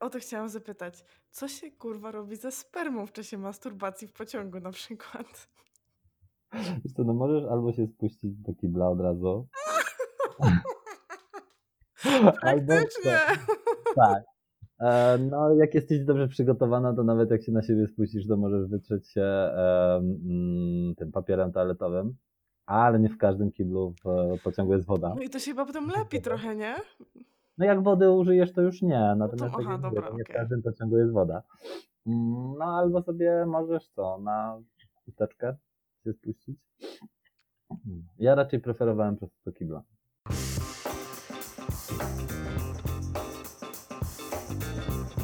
O to chciałam zapytać. Co się kurwa robi ze spermą w czasie masturbacji w pociągu na przykład? Wiesz co, no możesz albo się spuścić do kibla od razu. albo Praktycznie. tak. E, no, jak jesteś dobrze przygotowana, to nawet jak się na siebie spuścisz, to możesz wytrzeć się e, mm, tym papierem toaletowym, ale nie w każdym kiblu w pociągu jest woda. No i to się chyba potem lepi trochę, nie? No jak wody użyjesz, to już nie, natomiast aha, tak jak mówię, dobra, to nie w każdym pociągu jest woda. Mm, No albo sobie możesz co, na chusteczkę się spuścić. Ja raczej preferowałem przez to kibla.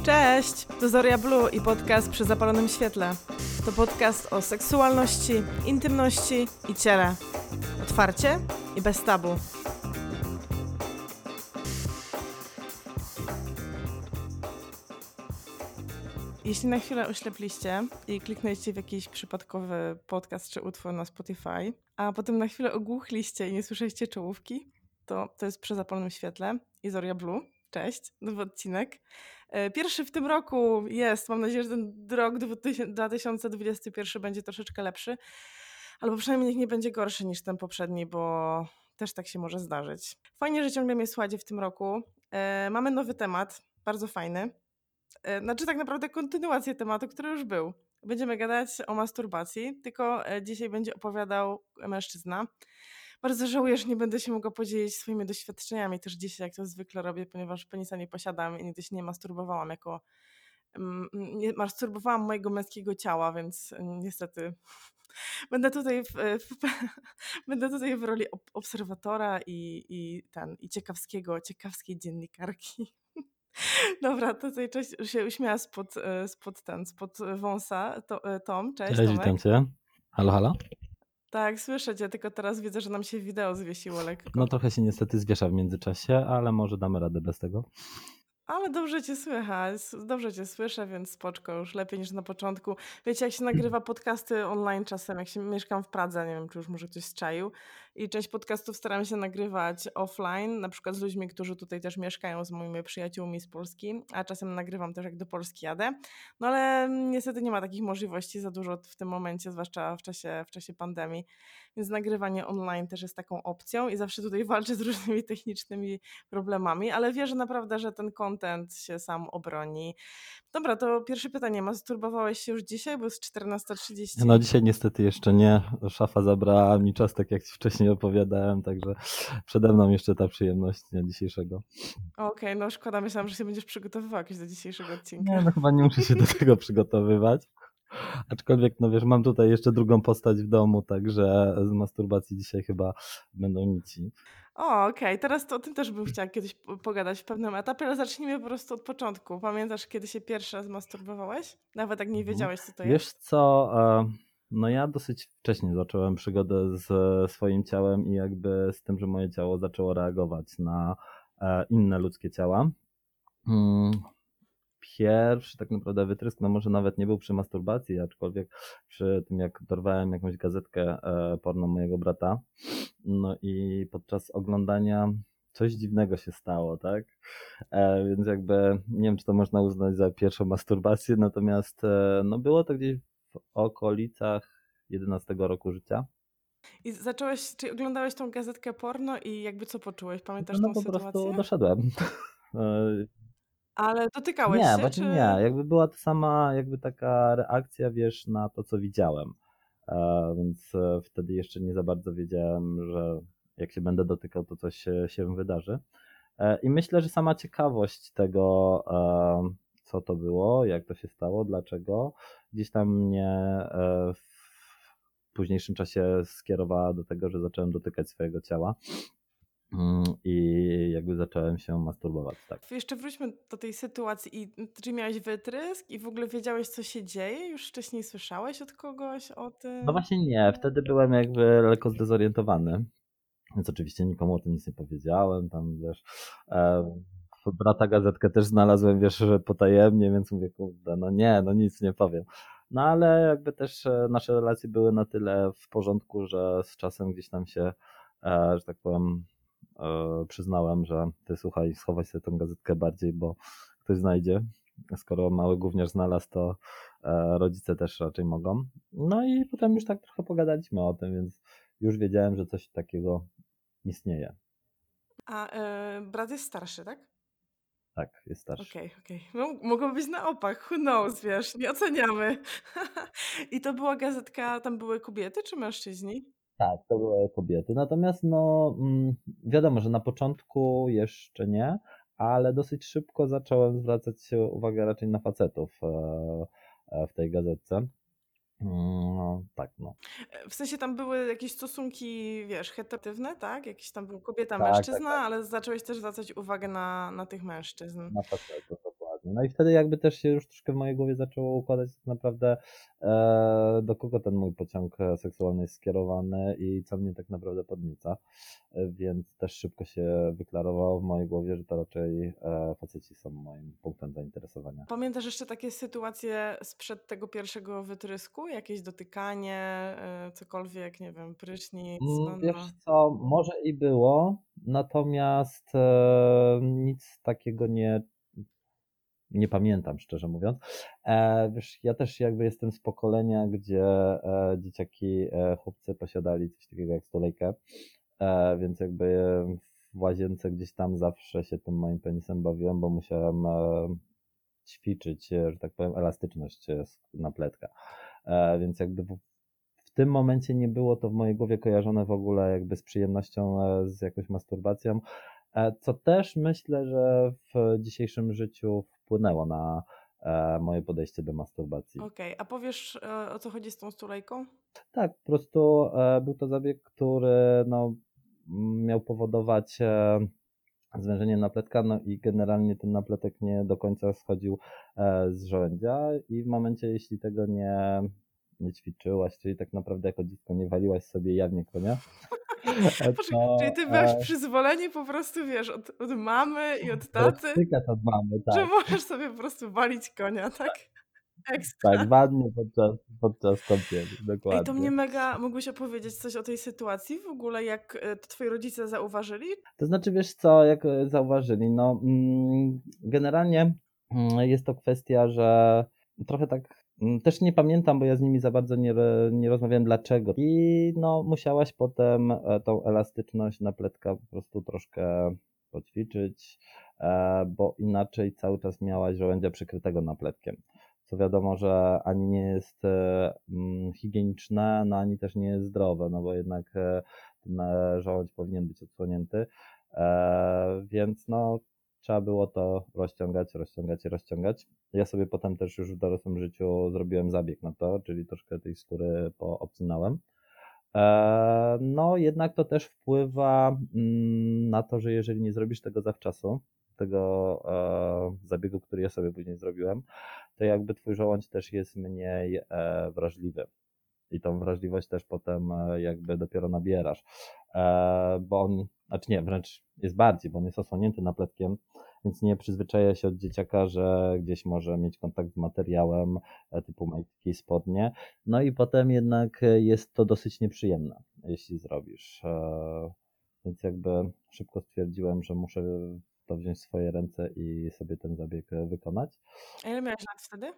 Cześć! To Zoria Blue i podcast przy zapalonym świetle. To podcast o seksualności, intymności i ciele. Otwarcie i bez tabu. Jeśli na chwilę oślepliście i kliknęliście w jakiś przypadkowy podcast czy utwór na Spotify, a potem na chwilę ogłuchliście i nie słyszeliście czołówki, to to jest przy zapalonym świetle i Zoria Blue. Cześć, nowy odcinek. E, Pierwszy w tym roku jest. Mam nadzieję, że ten rok 2021 będzie troszeczkę lepszy, albo przynajmniej niech nie będzie gorszy niż ten poprzedni, bo też tak się może zdarzyć. Fajnie, że ciągle mnie słuchacie w tym roku. E, Mamy nowy temat, bardzo fajny. E, Znaczy tak naprawdę kontynuację tematu, który już był. Będziemy gadać o masturbacji, tylko e, dzisiaj będzie opowiadał mężczyzna. Bardzo żałuję, że nie będę się mogła podzielić swoimi doświadczeniami też dzisiaj, jak to zwykle robię, ponieważ penisa nie posiadam i nigdy się nie masturbowałam jako... mm, Nie masturbowałam mojego męskiego ciała, więc e, niestety będę tutaj w, w, będę tutaj w roli ob- obserwatora i, i, ten, i ciekawskiego, ciekawskiej dziennikarki. Dobra, tutaj cześć, się uśmiała spod, e, spod ten, spod wąsa. To, e, Tom, cześć, Cześć, Tomek. witam cię. Halo, halo? Tak, słyszę cię, tylko teraz widzę, że nam się wideo zwiesiło lekko. No trochę się niestety zwiesza w międzyczasie, ale może damy radę bez tego. Ale dobrze cię słychać, dobrze cię słyszę, więc spoczko, już lepiej niż na początku. Wiecie, jak się nagrywa podcasty online czasem, jak się mieszkam w Pradze, nie wiem, czy już może ktoś strzaił, i część podcastów staram się nagrywać offline, na przykład z ludźmi, którzy tutaj też mieszkają, z moimi przyjaciółmi z Polski, a czasem nagrywam też jak do Polski jadę. No ale niestety nie ma takich możliwości za dużo w tym momencie, zwłaszcza w czasie, w czasie pandemii, więc nagrywanie online też jest taką opcją i zawsze tutaj walczę z różnymi technicznymi problemami, ale wierzę naprawdę, że ten content się sam obroni. Dobra, to pierwsze pytanie. Masturbowałeś się już dzisiaj, bo jest 14.30. No dzisiaj niestety jeszcze nie. Szafa zabrała mi czas, tak jak ci wcześniej opowiadałem, także przede mną jeszcze ta przyjemność dnia dzisiejszego. Okej, no szkoda, myślałam, że się będziesz przygotowywał jakoś do dzisiejszego odcinka. Nie, no chyba nie muszę się do tego przygotowywać. Aczkolwiek, no wiesz, mam tutaj jeszcze drugą postać w domu, także z masturbacji dzisiaj chyba będą nici. O, okej, teraz to o tym też bym chciała kiedyś po- pogadać w pewnym etapie, ale zacznijmy po prostu od początku. Pamiętasz, kiedy się pierwszy raz masturbowałeś? Nawet jak nie Mhm. wiedziałeś, co to Wiesz jest. co, e, no ja dosyć wcześnie zacząłem przygodę z swoim ciałem i jakby z tym, że moje ciało zaczęło reagować na e, inne ludzkie ciała. Mm, Pierwszy tak naprawdę wytrysk, no może nawet nie był przy masturbacji, aczkolwiek przy tym jak dorwałem jakąś gazetkę e, porno mojego brata, no i podczas oglądania coś dziwnego się stało, tak? E, więc jakby nie wiem, czy to można uznać za pierwszą masturbację, natomiast no było to gdzieś w okolicach 11 roku życia. I zacząłeś, czy oglądałeś tą gazetkę porno i jakby co poczułeś? Pamiętasz No tą po sytuację? prostu doszedłem. E, Ale dotykałeś Nie, się, właśnie czy... nie. Jakby była to sama jakby taka reakcja, wiesz, na to, co widziałem. E, więc e, wtedy jeszcze nie za bardzo wiedziałem, że jak się będę dotykał, to coś się, wydarzy. E, I myślę, że sama ciekawość tego, co to było, jak to się stało, dlaczego, gdzieś tam mnie e, w późniejszym czasie skierowała do tego, że zacząłem dotykać swojego ciała. Mm, I jakby zacząłem się masturbować, tak. Jeszcze wróćmy do tej sytuacji. I czy miałeś wytrysk i w ogóle wiedziałeś, co się dzieje? Już wcześniej słyszałeś od kogoś o tym? No właśnie nie, wtedy byłem jakby lekko zdezorientowany, więc oczywiście nikomu o tym nic nie powiedziałem, tam wiesz, e, brata gazetkę też znalazłem, wiesz, że potajemnie, więc mówię, kurde, no nie, no nic nie powiem. No ale jakby też e, nasze relacje były na tyle w porządku, że z czasem gdzieś tam się, e, że tak powiem, e, przyznałem, że ty słuchaj, schowaj sobie tą gazetkę bardziej, bo ktoś znajdzie. skoro mały gówniarz znalazł, to rodzice też raczej mogą. No i potem już tak trochę pogadaliśmy o tym, więc już wiedziałem, że coś takiego istnieje. A e, brat jest starszy, tak? Tak, jest starszy. Okej, okej. No, mogą być na opak, who knows, wiesz, nie oceniamy. I to była gazetka, tam były kobiety czy mężczyźni? Tak, to były kobiety. Natomiast no, mm, wiadomo, że na początku jeszcze nie, ale dosyć szybko zacząłem zwracać uwagę raczej na facetów e, e, w tej gazetce. No, tak, no. E, w sensie tam były jakieś stosunki, wiesz, heterotypne, tak? Jakieś tam był kobieta, Tak, tak, mężczyzna, tak. ale zacząłeś też zwracać uwagę na, na tych mężczyzn. Na facetów, dokładnie. No i wtedy jakby też się już troszkę w mojej głowie zaczęło układać tak naprawdę e, do kogo ten mój pociąg e, seksualny jest skierowany i co mnie tak naprawdę podnieca. E, więc też szybko się wyklarowało w mojej głowie, że to raczej e, faceci są moim punktem zainteresowania. Pamiętasz jeszcze takie sytuacje sprzed tego pierwszego wytrysku? Jakieś dotykanie, e, cokolwiek, nie wiem, prysznic, Mm? Wiesz co, może i było, natomiast e, nic takiego nie, nie pamiętam, szczerze mówiąc. E, wiesz, ja też jakby jestem z pokolenia, gdzie e, dzieciaki, e, chłopcy posiadali coś takiego jak stolejkę, więc jakby w łazience gdzieś tam zawsze się tym moim penisem bawiłem, bo musiałem ćwiczyć, że tak powiem, elastyczność napletka. E, więc jakby w, w tym momencie nie było to w mojej głowie kojarzone w ogóle jakby z przyjemnością, z jakąś masturbacją, co też myślę, że w dzisiejszym życiu wpłynęło na e, moje podejście do masturbacji. Okej, a powiesz e, o co chodzi z tą stulejką? Tak, po prostu e, był to zabieg, który no, miał powodować zwężenie napletka, no i generalnie ten napletek nie do końca schodził z żołędzia i w momencie, jeśli tego nie, nie ćwiczyłaś, czyli tak naprawdę jako dziecko nie waliłaś sobie jawnie konia, to czyli ty masz e, przyzwolenie po prostu, wiesz, od, od mamy i od taty, od mamy, że tak, możesz sobie po prostu walić konia, tak? Ekstra. tak, ładnie podczas, podczas kąpieli, Ej, to dokładnie. mnie mega, mógłbyś opowiedzieć coś o tej sytuacji w ogóle, jak e, to twoi rodzice zauważyli? To znaczy, wiesz co, jak e, zauważyli, no mm, generalnie mm, jest to kwestia, że trochę tak też nie pamiętam, bo ja z nimi za bardzo nie, nie rozmawiałem dlaczego. I no musiałaś potem e, tą elastyczność napletka po prostu troszkę poćwiczyć, e, bo inaczej cały czas miałaś żołędzia przykrytego napletkiem. Co wiadomo, że ani nie jest e, mm, higieniczne, no ani też nie jest zdrowe, no bo jednak ten żołądź powinien być odsłonięty, więc no trzeba było to rozciągać, rozciągać i rozciągać. Ja sobie potem też już w dorosłym życiu zrobiłem zabieg na to, czyli troszkę tej skóry poobcinałem. E, No, jednak to też wpływa mm, na to, że jeżeli nie zrobisz tego zawczasu, tego e, zabiegu, który ja sobie później zrobiłem, to jakby twój żołądź też jest mniej e, wrażliwy. I tą wrażliwość też potem e, jakby dopiero nabierasz. E, Bo on, znaczy nie, wręcz jest bardziej, bo on jest osłonięty napletkiem, więc nie przyzwyczaja się od dzieciaka, że gdzieś może mieć kontakt z materiałem e, typu majtki, spodnie. No i potem jednak jest to dosyć nieprzyjemne, jeśli zrobisz. Więc jakby szybko stwierdziłem, że muszę to wziąć w swoje ręce i sobie ten zabieg wykonać. A ile miałeś lat wtedy?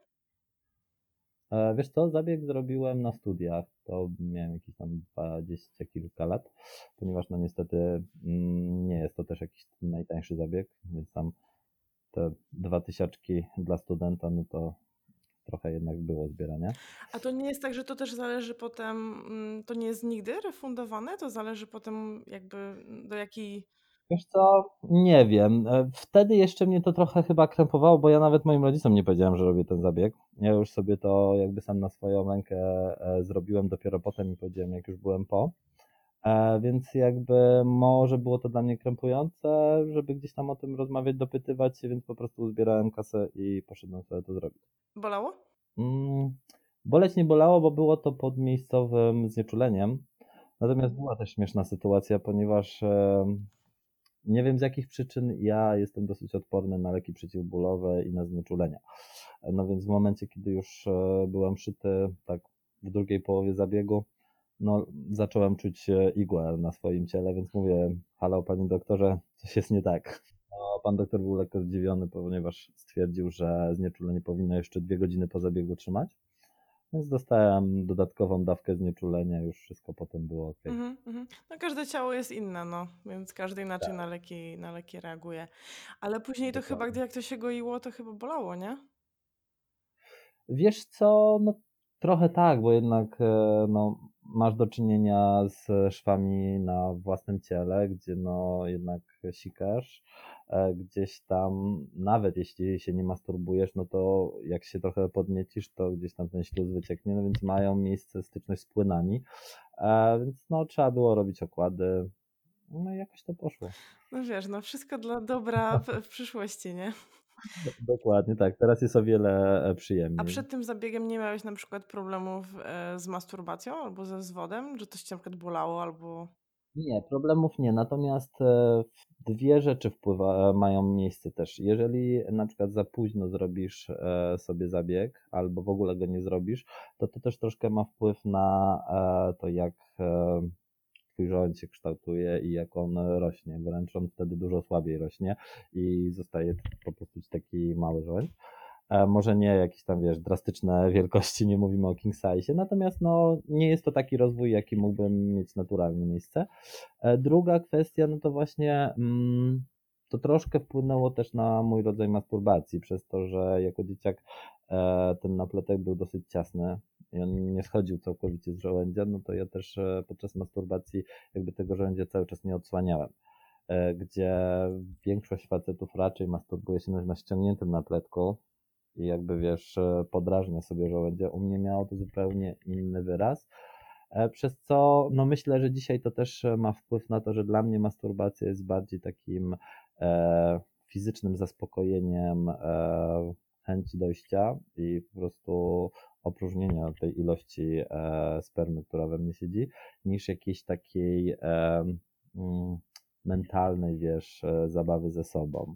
E, Wiesz co, zabieg zrobiłem na studiach, to miałem jakieś tam dwadzieścia kilka lat, ponieważ no niestety mm, nie jest to też jakiś najtańszy zabieg, więc tam te dwa tysiaczki dla studenta, no to trochę jednak było zbierania. A to nie jest tak, że to też zależy potem, mm, to nie jest nigdy refundowane? To zależy potem jakby do jakiej... Wiesz co, nie wiem. E, Wtedy jeszcze mnie to trochę chyba krępowało, bo ja nawet moim rodzicom nie powiedziałem, że robię ten zabieg. Ja już sobie to jakby sam na swoją rękę e, zrobiłem dopiero potem i powiedziałem, jak już byłem po. E, Więc jakby może było to dla mnie krępujące, żeby gdzieś tam o tym rozmawiać, dopytywać się, więc po prostu uzbierałem kasę i poszedłem sobie to zrobić. Bolało? Mm, Boleć nie bolało, bo było to pod miejscowym znieczuleniem. Natomiast była też śmieszna sytuacja, ponieważ nie wiem z jakich przyczyn ja jestem dosyć odporny na leki przeciwbólowe i na znieczulenia. No więc w momencie, kiedy już e, byłem szyty, tak w drugiej połowie zabiegu, no zacząłem czuć igłę na swoim ciele, więc mówię, halo panie doktorze, coś jest nie tak. No, pan doktor był lekko zdziwiony, ponieważ stwierdził, że znieczulenie powinno jeszcze dwie godziny po zabiegu trzymać. Więc dostałem dodatkową dawkę znieczulenia, już wszystko potem było ok. Mhm, mhm. No każde ciało jest inne, no, więc każdy inaczej Tak. na leki, na leki reaguje. Ale później to chyba, gdy jak to się goiło, to chyba bolało, nie? Wiesz co, no trochę tak, bo jednak e, no, masz do czynienia z szwami na własnym ciele, gdzie no jednak sikasz, e, gdzieś tam, nawet jeśli się nie masturbujesz, no to jak się trochę podniecisz, to gdzieś tam ten śluz wycieknie, no więc mają miejsce styczność z płynami, e, więc no trzeba było robić okłady, no i jakoś to poszło. No wiesz, no wszystko dla dobra w, w przyszłości, nie? Dokładnie tak, teraz jest o wiele e, A przyjemniej. przed tym zabiegiem nie miałeś na przykład problemów e, z masturbacją albo ze zwodem? Że coś cię na przykład bolało albo... Nie, problemów nie. Natomiast e, dwie rzeczy wpływa, mają miejsce też. Jeżeli na przykład za późno zrobisz sobie zabieg, albo w ogóle go nie zrobisz, to to też troszkę ma wpływ na to, jak twój żołądź się kształtuje i jak on rośnie. Wręcz on wtedy dużo słabiej rośnie i zostaje po prostu taki mały żołądź. E, Może nie jakieś tam, wiesz, drastyczne wielkości, nie mówimy o king size, natomiast no, nie jest to taki rozwój, jaki mógłbym mieć naturalnie miejsce. E, Druga kwestia, no to właśnie mm, to troszkę wpłynęło też na mój rodzaj masturbacji, przez to, że jako dzieciak e, ten napletek był dosyć ciasny i on nie schodził całkowicie z żołędzia, no to ja też e, podczas masturbacji jakby tego żołędzia cały czas nie odsłaniałem. E, Gdzie większość facetów raczej masturbuje się na, ściągniętym napletku, i jakby wiesz, e, podrażnia sobie żołędzie. U mnie miało to zupełnie inny wyraz. Przez co, no myślę, że dzisiaj to też ma wpływ na to, że dla mnie masturbacja jest bardziej takim e, fizycznym zaspokojeniem e, chęci dojścia i po prostu opróżnienia tej ilości e, spermy, która we mnie siedzi, niż jakiejś takiej e, mm, mentalnej, wiesz, e, zabawy ze sobą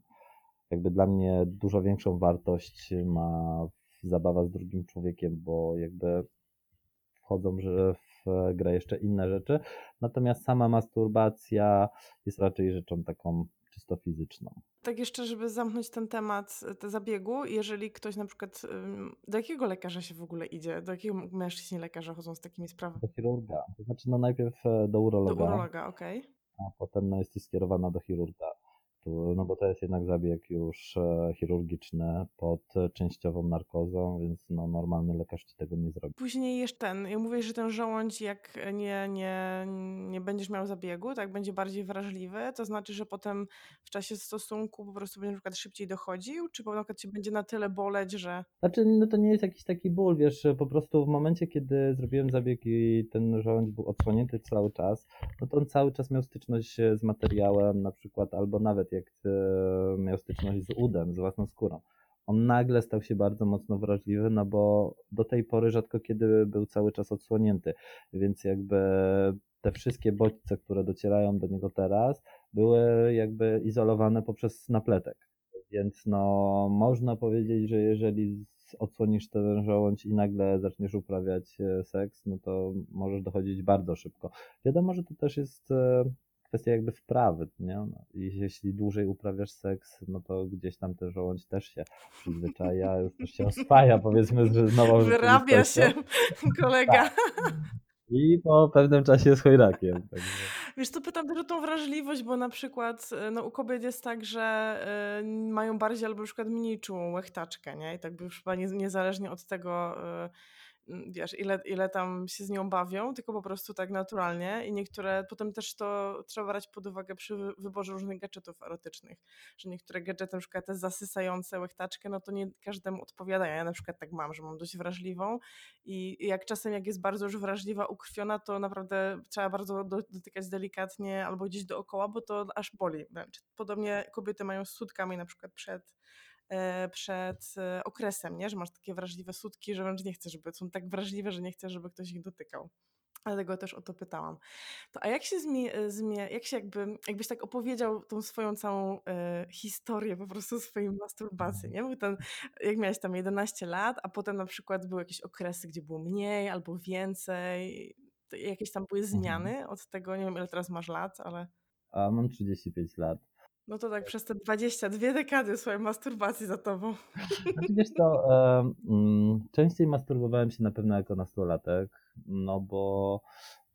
jakby dla mnie dużo większą wartość ma zabawa z drugim człowiekiem, bo jakby wchodzą że w grę jeszcze inne rzeczy. Natomiast sama masturbacja jest raczej rzeczą taką czysto fizyczną. Tak jeszcze, żeby zamknąć ten temat e, te zabiegu, jeżeli ktoś na przykład... Do jakiego lekarza się w ogóle idzie? Do jakiego mężczyźni lekarza chodzą z takimi sprawami? Do chirurga. To znaczy, no najpierw e, do Do urologa, urologa, okej. a potem no, jesteś skierowana do chirurga. No bo to jest jednak zabieg już e, chirurgiczny pod częściową narkozą, więc no, normalny lekarz ci tego nie zrobi. Później jeszcze ten, ja mówię, że ten żołądź jak nie, nie, nie będziesz miał zabiegu, tak będzie bardziej wrażliwy, to znaczy, że potem w czasie stosunku po prostu będzie na przykład szybciej dochodził, czy po przykład cię będzie na tyle boleć, że... Znaczy, no to nie jest jakiś taki ból, wiesz, po prostu w momencie, kiedy zrobiłem zabieg i ten żołądź był odsłonięty cały czas, no to on cały czas miał styczność e, z materiałem, na przykład, albo nawet jak e, miał styczność z udem, z własną skórą. On nagle stał się bardzo mocno wrażliwy, no bo do tej pory rzadko kiedy był cały czas odsłonięty, więc jakby te wszystkie bodźce, które docierają do niego teraz, były jakby izolowane poprzez napletek. Więc no, można powiedzieć, że jeżeli odsłonisz ten żołądź i nagle zaczniesz uprawiać e, seks, no to możesz dochodzić bardzo szybko. Wiadomo, że to też jest e, kwestia jakby wprawy, nie? No, jeśli dłużej uprawiasz seks, no to gdzieś tam ten żołądź też się przyzwyczaja, już też się oswaja, powiedzmy, że nową Wyrabia się kolega. I po pewnym czasie jest chojrakiem. Także. Wiesz, to pytam też o tą wrażliwość, bo na przykład e, no, u kobiet jest tak, że e, mają bardziej albo na przykład mniej czułą łechtaczkę, nie? I tak by już chyba nie, niezależnie od tego, m, wiesz, ile, ile tam się z nią bawią, tylko po prostu tak naturalnie. I niektóre, potem też to trzeba brać pod uwagę przy wy- wyborze różnych gadżetów erotycznych, że niektóre gadżety, na przykład te zasysające łechtaczkę, no to nie każdemu odpowiadają. Ja na przykład tak mam, że mam dość wrażliwą i jak czasem jak jest bardzo już wrażliwa, ukrwiona, to naprawdę trzeba bardzo do, dotykać delikatnie albo gdzieś dookoła, bo to aż boli wręcz. Podobnie kobiety mają z sutkami na przykład przed, przed e, okresem, nie? że masz takie wrażliwe sutki, że wręcz nie chcesz, żeby są tak wrażliwe, że nie chcesz, żeby ktoś ich dotykał. Dlatego też o to pytałam. To, a jak się zmie, zmie, jak się jakby, jakbyś tak opowiedział tą swoją całą e, historię po prostu swojej masturbacji, nie? Bo ten, jak miałeś tam 11 lat, a potem na przykład były jakieś okresy, gdzie było mniej albo więcej, jakieś tam były Mhm. zmiany od tego, nie wiem ile teraz masz lat, ale A mam 35 lat. No to tak przez te 22 dekady swojej masturbacji za tobą. Znaczy wiesz to, e, mm, częściej masturbowałem się na pewno jako nastolatek, no bo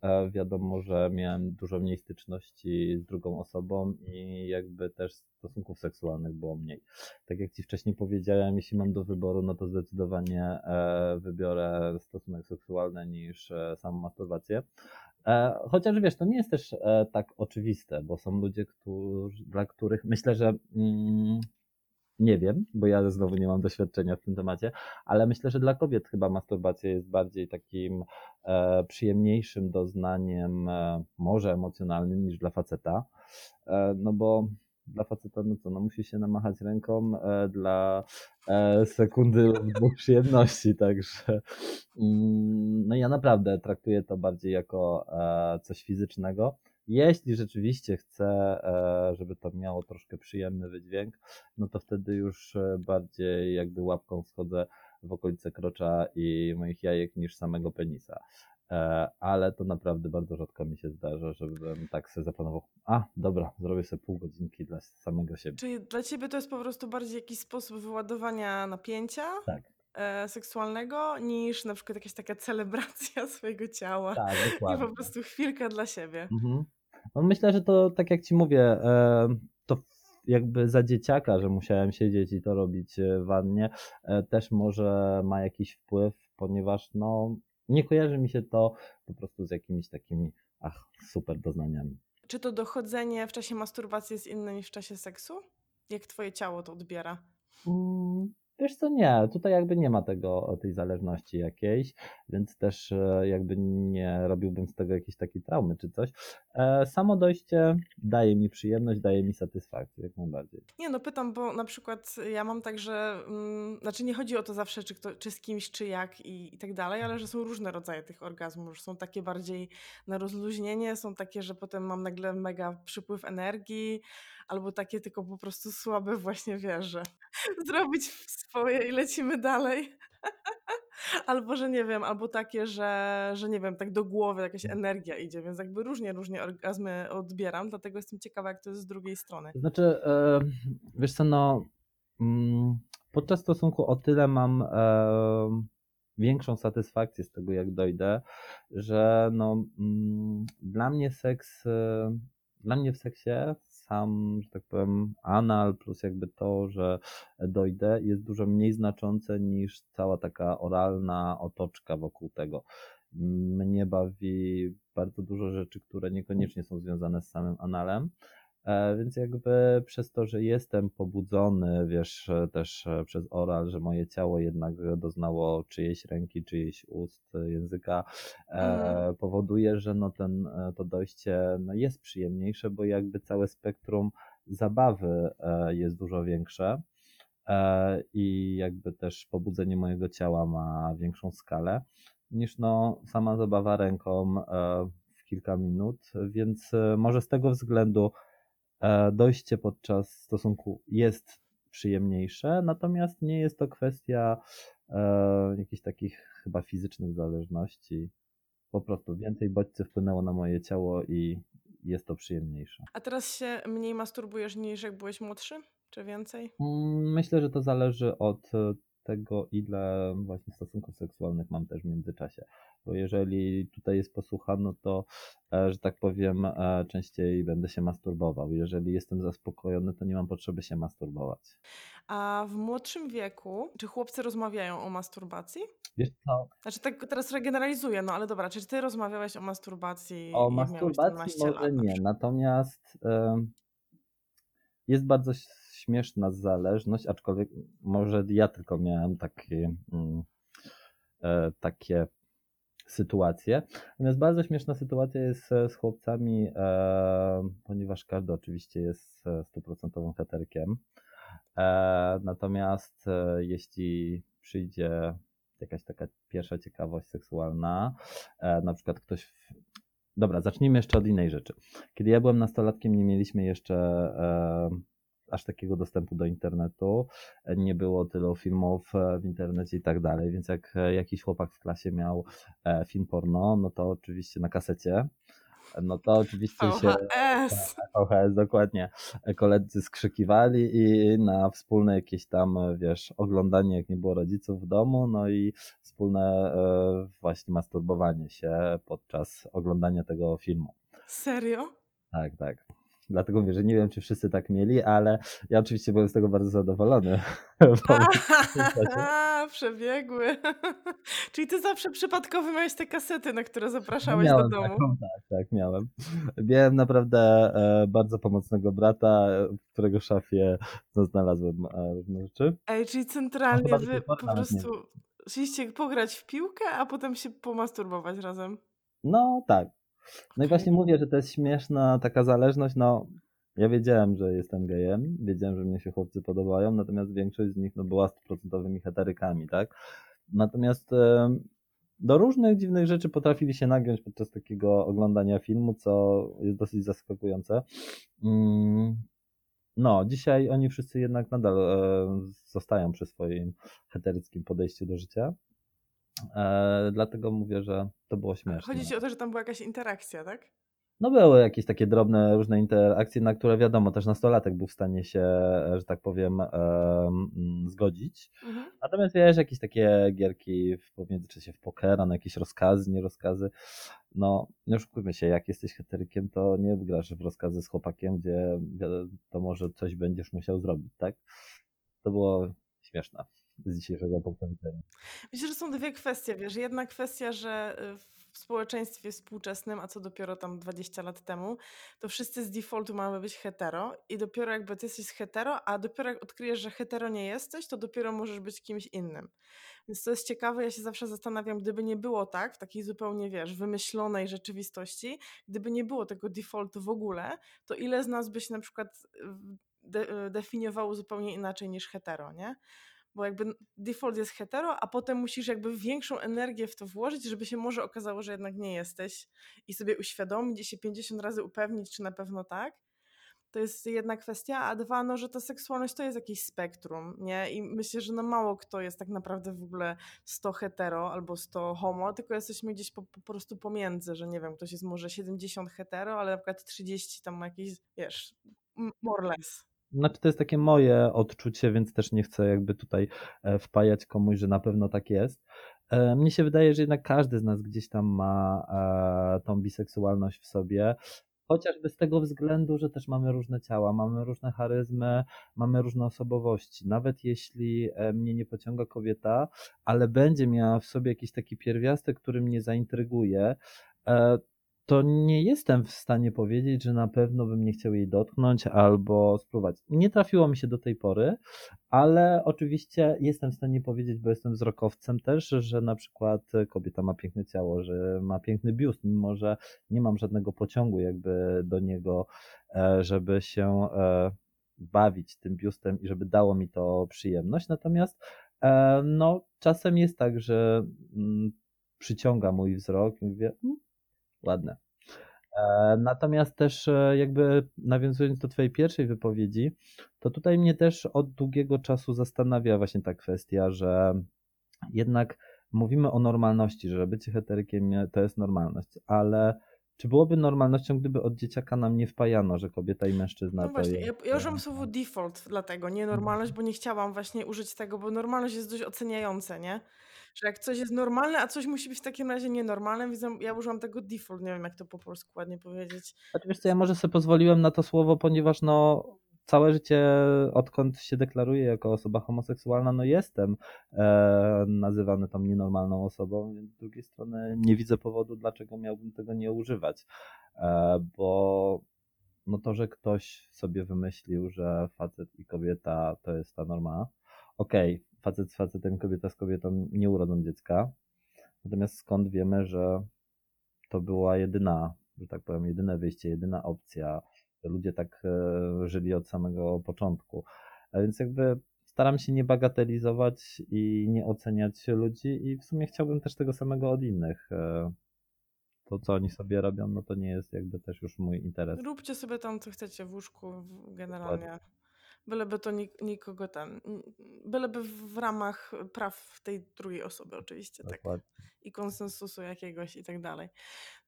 e, wiadomo, że miałem dużo mniej styczności z drugą osobą i jakby też stosunków seksualnych było mniej. Tak jak Ci wcześniej powiedziałem, jeśli mam do wyboru, no to zdecydowanie e, wybiorę stosunek seksualny niż e, samą masturbację. E, chociaż wiesz, to nie jest też e, tak oczywiste, bo są ludzie, którzy, dla których myślę, że mm, nie wiem, bo ja znowu nie mam doświadczenia w tym temacie, ale myślę, że dla kobiet chyba masturbacja jest bardziej takim e, przyjemniejszym doznaniem, może emocjonalnym niż dla faceta. No bo dla faceta, no co, no musi się namachać ręką e, dla e, sekundy lub dwóch przyjemności, także mm, no ja naprawdę traktuję to bardziej jako e, coś fizycznego. Jeśli rzeczywiście chcę, e, żeby to miało troszkę przyjemny wydźwięk, no to wtedy już e, bardziej jakby łapką wchodzę w okolice krocza i moich jajek niż samego penisa. E, ale to naprawdę bardzo rzadko mi się zdarza, żebym tak sobie zaplanował, a dobra, zrobię sobie pół godzinki dla samego siebie. Czyli dla ciebie to jest po prostu bardziej jakiś sposób wyładowania napięcia Tak, e, seksualnego niż na przykład jakaś taka celebracja swojego ciała tak, i dokładnie. po prostu chwilka dla siebie. Mhm. No myślę, że to tak jak ci mówię, e, to jakby za dzieciaka, że musiałem siedzieć i to robić w wannie, też może ma jakiś wpływ, ponieważ no nie kojarzy mi się to po prostu z jakimiś takimi, ach, super doznaniami. Czy to dochodzenie w czasie masturbacji jest inne niż w czasie seksu? Jak twoje ciało to odbiera? Mm, Wiesz co, nie, tutaj jakby nie ma tego, tej zależności jakiejś, więc też e, jakby nie robiłbym z tego jakiejś takiej traumy czy coś. E, Samo dojście daje mi przyjemność, daje mi satysfakcję, jak najbardziej. Nie, no pytam, bo na przykład ja mam tak, że mm, znaczy nie chodzi o to zawsze, czy, kto, czy z kimś, czy jak i, i tak dalej, ale że są różne rodzaje tych orgazmów. Są takie bardziej na rozluźnienie, są takie, że potem mam nagle mega przypływ energii, albo takie tylko po prostu słabe właśnie wieże. Zrobić swoje i lecimy dalej. Albo, że nie wiem, albo takie, że, że nie wiem, tak do głowy jakaś energia idzie, więc jakby różnie, różnie orgazmy odbieram, dlatego jestem ciekawa, jak to jest z drugiej strony. Znaczy, wiesz co, no, mm, podczas stosunku o tyle mam większą satysfakcję z tego, jak dojdę, że no, mm, dla mnie seks, dla mnie w seksie sam, że tak powiem, anal plus jakby to, że dojdę, jest dużo mniej znaczące niż cała taka oralna otoczka wokół tego. Mnie bawi bardzo dużo rzeczy, które niekoniecznie są związane z samym analem. E, Więc jakby przez to, że jestem pobudzony, wiesz, e, też e, przez oral, że moje ciało jednak doznało czyjejś ręki, czyjejś ust, języka, Mhm. powoduje, że no ten, to dojście no jest przyjemniejsze, bo jakby całe spektrum zabawy jest dużo większe i jakby też pobudzenie mojego ciała ma większą skalę niż no sama zabawa ręką w kilka minut, więc może z tego względu dojście podczas stosunku jest przyjemniejsze, natomiast nie jest to kwestia e, jakichś takich chyba fizycznych zależności. Po prostu więcej bodźców wpłynęło na moje ciało i jest to przyjemniejsze. A teraz się mniej masturbujesz niż jak byłeś młodszy? Czy więcej? Mm, Myślę, że to zależy od e, tego, ile właśnie stosunków seksualnych mam też w międzyczasie. Bo jeżeli tutaj jest posłucha, no to, e, że tak powiem, e, częściej będę się masturbował. Jeżeli jestem zaspokojony, to nie mam potrzeby się masturbować. A w młodszym wieku, czy chłopcy rozmawiają o masturbacji? Wiesz co, Znaczy tak teraz regeneralizuję, no ale dobra, czy ty rozmawiałeś o masturbacji o masturbacji 17 może lat na nie, przykład? natomiast em, jest bardzo śmieszna zależność, aczkolwiek może ja tylko miałem takie, mm, e, takie sytuacje. Natomiast bardzo śmieszna sytuacja jest e, z chłopcami, e, ponieważ każdy oczywiście jest e, stuprocentowym heterkiem. E, natomiast e, jeśli przyjdzie jakaś taka pierwsza ciekawość seksualna, e, na przykład ktoś. W... Dobra, zacznijmy jeszcze od innej rzeczy. Kiedy ja byłem nastolatkiem, nie mieliśmy jeszcze e, aż takiego dostępu do internetu, e, nie było tylu filmów e, w internecie i tak dalej, więc jak e, jakiś chłopak w klasie miał film porno, no to oczywiście na kasecie. no to oczywiście się VHS! VHS dokładnie koledzy skrzykiwali i na wspólne jakieś tam, wiesz, oglądanie, jak nie było rodziców w domu, no i wspólne właśnie masturbowanie się podczas oglądania tego filmu. Serio? Tak, tak. Dlatego mówię, że nie wiem, czy wszyscy tak mieli, ale ja oczywiście byłem z tego bardzo zadowolony. A, przebiegły. Czyli ty zawsze przypadkowo miałeś te kasety, na które zapraszałeś do miałem domu. taką, tak, tak, miałem. Miałem naprawdę e, bardzo pomocnego brata, e, w którego szafie no, znalazłem e, różne rzeczy. Ej, czyli centralnie do wy po prostu szliście pograć w piłkę, a potem się pomasturbować razem. No tak. No i właśnie mówię, że to jest śmieszna taka zależność. No, ja wiedziałem, że jestem gejem, wiedziałem, że mnie się chłopcy podobają, natomiast większość z nich no, była stuprocentowymi heterykami, tak? Natomiast do różnych dziwnych rzeczy potrafili się nagiąć podczas takiego oglądania filmu, co jest dosyć zaskakujące. Mm, No, dzisiaj oni wszyscy jednak nadal zostają przy swoim heteryckim podejściu do życia. E, dlatego mówię, że to było śmieszne. Chodzi ci o to, że tam była jakaś interakcja, tak? No były jakieś takie drobne, różne interakcje, na które wiadomo, też nastolatek był w stanie się, e, że tak powiem, em, mm, zgodzić. Mhm. Natomiast wiesz, jakieś takie gierki w, międzyczasie w pokera, na jakieś rozkazy, nie rozkazy. No, nie oszukujmy się, jak jesteś heterykiem, to nie wygrasz w rozkazy z chłopakiem, gdzie wiadomo, że coś będziesz musiał zrobić, tak? To było śmieszne z dzisiejszego punktu widzenia. Myślę, że są dwie kwestie, wiesz. Jedna kwestia, że y, w społeczeństwie współczesnym, a co dopiero tam 20 lat temu, to wszyscy z defaultu mamy być hetero i dopiero jakby ty jesteś hetero, a dopiero jak odkryjesz, że hetero nie jesteś, to dopiero możesz być kimś innym. Więc to jest ciekawe, ja się zawsze zastanawiam, gdyby nie było tak, w takiej zupełnie, wiesz, wymyślonej rzeczywistości, gdyby nie było tego defaultu w ogóle, to ile z nas by się na przykład y, de- y, definiowało zupełnie inaczej niż hetero, nie? Bo jakby default jest hetero, a potem musisz jakby większą energię w to włożyć, żeby się może okazało, że jednak nie jesteś i sobie uświadomić i się 50 razy upewnić, czy na pewno tak. To jest jedna kwestia, a dwa, no, że ta seksualność to jest jakieś spektrum, nie? I myślę, że no mało kto jest tak naprawdę w ogóle 100 hetero albo 100 homo, tylko jesteśmy gdzieś po, po prostu pomiędzy, że nie wiem, ktoś jest może 70 hetero, ale na przykład 30 tam ma jakieś, wiesz, more or less. Znaczy to jest takie moje odczucie, więc też nie chcę jakby tutaj e, wpajać komuś, że na pewno tak jest. E, Mnie się wydaje, że jednak każdy z nas gdzieś tam ma e, tą biseksualność w sobie. Chociażby z tego względu, że też mamy różne ciała, mamy różne charyzmy, mamy różne osobowości. Nawet jeśli mnie nie pociąga kobieta, ale będzie miała w sobie jakiś taki pierwiastek, który mnie zaintryguje, to nie jestem w stanie powiedzieć, że na pewno bym nie chciał jej dotknąć albo spróbować. Nie trafiło mi się do tej pory, ale oczywiście jestem w stanie powiedzieć, bo jestem wzrokowcem też, że na przykład kobieta ma piękne ciało, że ma piękny biust, mimo że nie mam żadnego pociągu jakby do niego, e, żeby się e, bawić tym biustem i żeby dało mi to przyjemność. Natomiast e, no, czasem jest tak, że mm, przyciąga mój wzrok i mówię, "Mm, ładne. E, Natomiast też e, jakby nawiązując do Twojej pierwszej wypowiedzi, to tutaj mnie też od długiego czasu zastanawia właśnie ta kwestia, że jednak mówimy o normalności, że bycie heterykiem to jest normalność, ale czy byłoby normalnością, gdyby od dzieciaka nam nie wpajano, że kobieta i mężczyzna No to właśnie, jest... ja, ja używam słowo default dlatego, nie normalność, bo nie chciałam właśnie użyć tego, bo normalność jest dość oceniające, nie? Że jak coś jest normalne, a coś musi być w takim razie nienormalne, więc ja- używam tego default, nie wiem jak to po polsku ładnie powiedzieć. Znaczy, wiesz co, ja może sobie pozwoliłem na to słowo, ponieważ no całe życie, odkąd się deklaruję jako osoba homoseksualna, no jestem e, nazywany tą nienormalną osobą, więc z drugiej strony nie widzę powodu, dlaczego miałbym tego nie używać, e, bo no to, że ktoś sobie wymyślił, że facet i kobieta to jest ta norma, okej, facet z facetem, kobieta z kobietą nie urodzą dziecka, natomiast skąd wiemy, że to była jedyna, że tak powiem, jedyne wyjście, jedyna opcja. Ludzie tak e, żyli od samego początku. A więc jakby staram się nie bagatelizować i nie oceniać ludzi i w sumie chciałbym też tego samego od innych. E, To, co oni sobie robią, no to nie jest jakby też już mój interes. Róbcie sobie tam, co chcecie w łóżku, generalnie. Byleby to nik nikogo ten, byleby w ramach praw tej drugiej osoby oczywiście, tak. I konsensusu jakiegoś i tak dalej.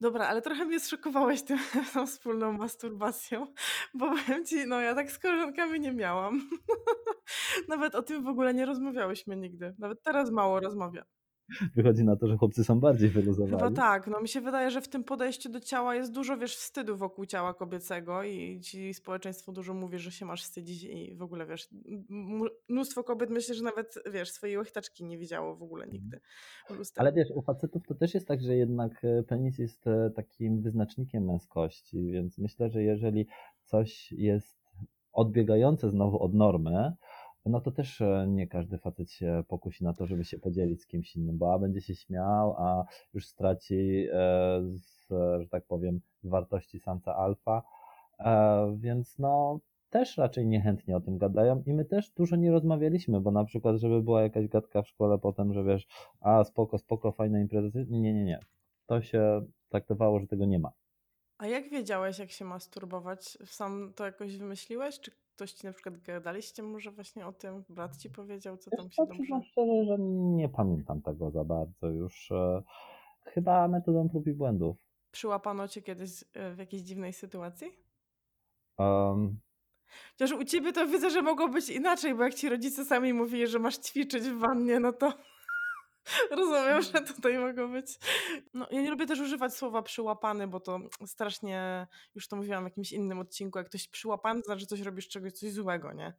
Dobra, ale trochę mnie zszokowałeś tym, tą wspólną masturbacją, bo powiem ci, no ja tak z koleżankami nie miałam. Nawet o tym w ogóle nie rozmawiałyśmy nigdy. Nawet teraz mało rozmawiam. Wychodzi na to, że chłopcy są bardziej wyluzowani. Chyba tak, no mi się wydaje, że w tym podejściu do ciała jest dużo, wiesz, wstydu wokół ciała kobiecego i ci społeczeństwo dużo mówi, że się masz wstydzić i w ogóle, wiesz, mnóstwo kobiet myślę, że nawet, wiesz, swojej łechtaczki nie widziało w ogóle mhm. nigdy. Ale wiesz, u facetów to też jest tak, że jednak e, penis jest e, takim wyznacznikiem męskości, więc myślę, że jeżeli coś jest odbiegające znowu od normy, no to też e, nie każdy facet się pokusi na to, żeby się podzielić z kimś innym, bo a będzie się śmiał, a już straci, e, z, że tak powiem, wartości samca alfa, e, więc no też raczej niechętnie o tym gadają i my też dużo nie rozmawialiśmy, bo na przykład, żeby była jakaś gadka w szkole potem, że wiesz, a spoko, spoko, fajna impreza, nie, nie, nie. To się traktowało, że tego nie ma. A jak wiedziałeś, jak się masturbować? Sam to jakoś wymyśliłeś, czy Ktoś ci na przykład gadaliście może właśnie o tym? Brat ci powiedział, co tam się dobrze... Przyznam szczerze, że nie pamiętam tego za bardzo już. E, chyba metodą prób i błędów. Przyłapano cię kiedyś e, w jakiejś dziwnej sytuacji? Um, Chociaż u ciebie to widzę, że mogło być inaczej, bo jak ci rodzice sami mówili, że masz ćwiczyć w wannie, no to rozumiem, że tutaj mogło być. No, ja nie lubię też używać słowa przyłapany, bo to strasznie, już to mówiłam w jakimś innym odcinku, jak ktoś przyłapany, to znaczy coś robisz czegoś, coś złego, nie?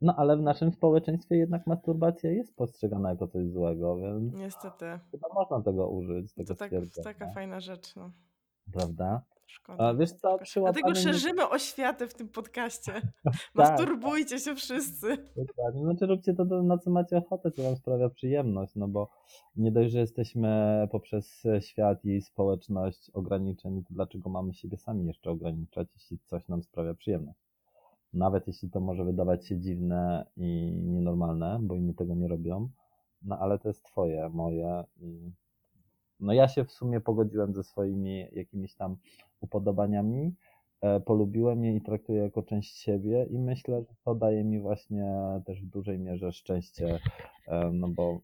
No ale w naszym społeczeństwie jednak masturbacja jest postrzegana jako coś złego, więc. Niestety. Chyba można tego użyć. Tego to tak, taka fajna rzecz. No. Prawda? Szkoda. A wiesz co, Dlatego szerzymy oświatę w tym podcaście. tak. Masturbujcie się wszyscy. Dokładnie. Znaczy róbcie to, na co macie ochotę, co wam sprawia przyjemność, no bo nie dość, że jesteśmy poprzez świat i społeczność ograniczeni, to dlaczego mamy siebie sami jeszcze ograniczać, jeśli coś nam sprawia przyjemność? Nawet jeśli to może wydawać się dziwne i nienormalne, bo inni tego nie robią, no ale to jest twoje, moje i no ja się w sumie pogodziłem ze swoimi jakimiś tam upodobaniami, e, polubiłem je i traktuję jako część siebie i myślę, że to daje mi właśnie też w dużej mierze szczęście, e, no bo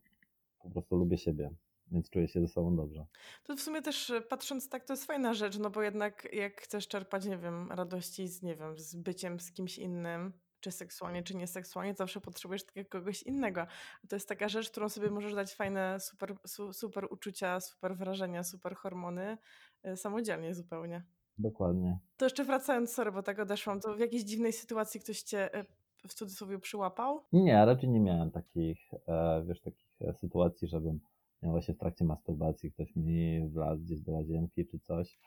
po prostu lubię siebie więc czuję się ze sobą dobrze. To w sumie też e, patrząc tak, to jest fajna rzecz, no bo jednak jak chcesz czerpać, nie wiem, radości z, nie wiem, z byciem z kimś innym, czy seksualnie, czy nieseksualnie, zawsze potrzebujesz takiego kogoś innego. To jest taka rzecz, którą sobie możesz dać fajne, super, su, super uczucia, super wrażenia, super hormony y, samodzielnie zupełnie. Dokładnie. To jeszcze wracając, sorry, bo tak odeszłam, to w jakiejś dziwnej sytuacji ktoś cię y, w cudzysłowie przyłapał? Nie, raczej nie miałem takich, e, wiesz, takich e, sytuacji, żebym miał właśnie w trakcie masturbacji ktoś mi wlazł gdzieś do łazienki czy coś.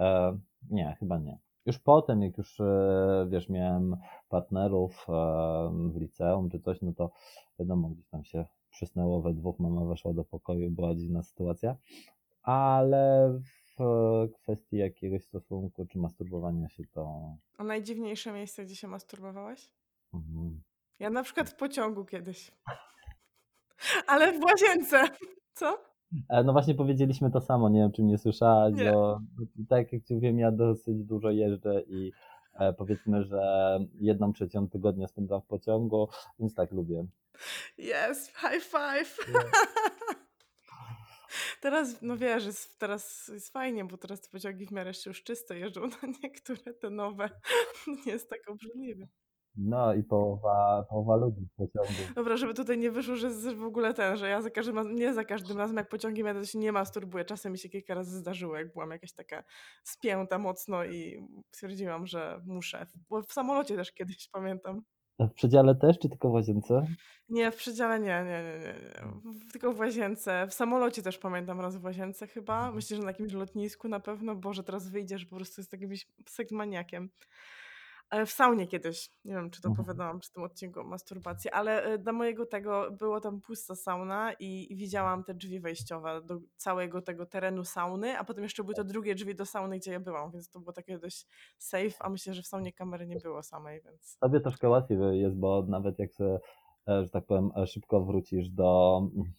E, nie, chyba nie. Już potem, jak już e, wiesz, miałem partnerów e, w liceum czy coś, no to wiadomo, gdzieś tam się przysnęło we dwóch, mama weszła do pokoju, była dziwna sytuacja, ale w kwestii jakiegoś stosunku czy masturbowania się to... A najdziwniejsze miejsce, gdzie się masturbowałeś? Mhm. Ja na przykład w pociągu kiedyś. Ale w łazience. Co? E, no właśnie powiedzieliśmy to samo, nie wiem czy mnie słyszałaś, nie. bo tak jak ci wiem, ja dosyć dużo jeżdżę i e, powiedzmy, że jedną trzecią tygodnia spędzam w pociągu, więc tak lubię. Yes, high five. Teraz, no wiesz, jest, teraz jest fajnie, bo teraz te pociągi w miarę jeszcze już czyste jeżdżą na niektóre, te nowe. Nie jest tak obrzydliwe. No i połowa, połowa ludzi w pociągu. Dobra, żeby tutaj nie wyszło, że jest w ogóle ten, że ja za każdym razem, nie za każdym razem jak pociągiem jadę, to się nie masturbuję. Czasem mi się kilka razy zdarzyło, jak byłam jakaś taka spięta mocno i stwierdziłam, że muszę. Bo w samolocie też kiedyś pamiętam. A w przedziale też, czy tylko w łazience? Nie, w przedziale nie, nie, nie, nie. Tylko w łazience. W samolocie też pamiętam raz w łazience chyba. Mhm. Myślę, że na jakimś lotnisku na pewno. Boże, teraz wyjdziesz, po prostu jest jakimś psychmaniakiem. E, w saunie kiedyś, nie wiem czy to mhm. opowiadałam przy tym odcinku o masturbacji, ale e, dla mojego tego było tam pusta sauna i, widziałam te drzwi wejściowe do całego tego terenu sauny, a potem jeszcze były to drugie drzwi do sauny, gdzie ja byłam, więc to było takie dość safe, a myślę, że w saunie kamery nie było samej, więc... Tobie troszkę łatwiej jest, bo nawet jak sobie, e, że tak powiem, szybko wrócisz do mm,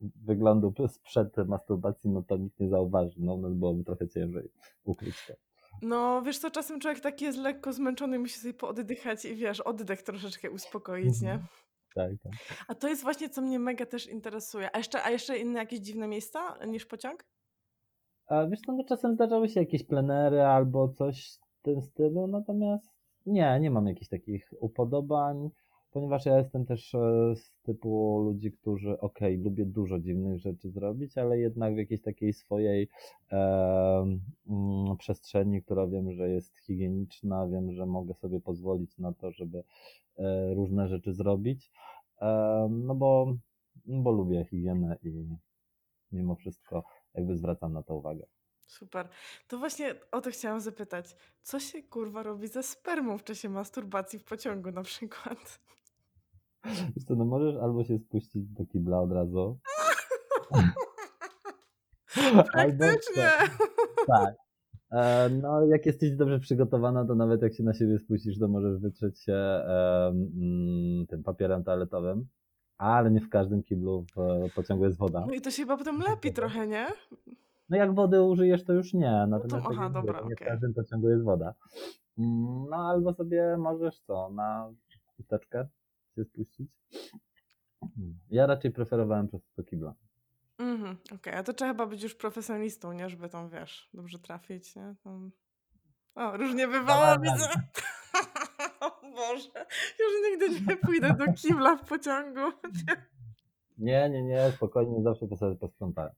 wyglądu sprzed masturbacji, no to nikt nie zauważy, no, no byłoby trochę ciężej ukryć to. No, wiesz co, czasem człowiek taki jest lekko zmęczony, musi sobie pooddychać i wiesz, oddech troszeczkę uspokoić, nie? Mhm. Tak, tak. A to jest właśnie, co mnie mega też interesuje. A jeszcze, a jeszcze inne jakieś dziwne miejsca niż pociąg? A wiesz co, no czasem zdarzały się jakieś plenery albo coś w tym stylu, natomiast nie, nie mam jakichś takich upodobań, ponieważ ja jestem też e, z typu ludzi, którzy, okej, lubię dużo dziwnych rzeczy zrobić, ale jednak w jakiejś takiej swojej e, przestrzeni, która wiem, że jest higieniczna, wiem, że mogę sobie pozwolić na to, żeby e, różne rzeczy zrobić, e, no bo, bo lubię higienę i mimo wszystko jakby zwracam na to uwagę. Super. To właśnie o to chciałam zapytać. Co się kurwa robi ze spermą w czasie masturbacji w pociągu na przykład? Wiesz co, no możesz albo się spuścić do kibla od razu. albo Praktycznie. tak. E, no, jak jesteś dobrze przygotowana, to nawet jak się na siebie spuścisz, to możesz wytrzeć się e, mm, tym papierem toaletowym, ale nie w każdym kiblu w pociągu jest woda. No i to się chyba potem lepi trochę, nie? No jak wody użyjesz, to już nie. Natomiast aha, tak jak mówię, dobra, to nie w każdym pociągu jest woda. Mm, No albo sobie możesz co, na chusteczkę się spuścić. Ja raczej preferowałem przez to kibla. Mhm, okej, a to trzeba chyba być już profesjonalistą, nie? Żeby tam, wiesz, dobrze trafić, nie? Tam... O, różnie bywało, widzę. o Boże, już nigdy nie pójdę do kibla w pociągu. Nie, nie, nie, spokojnie, zawsze po sobie posprzątałem.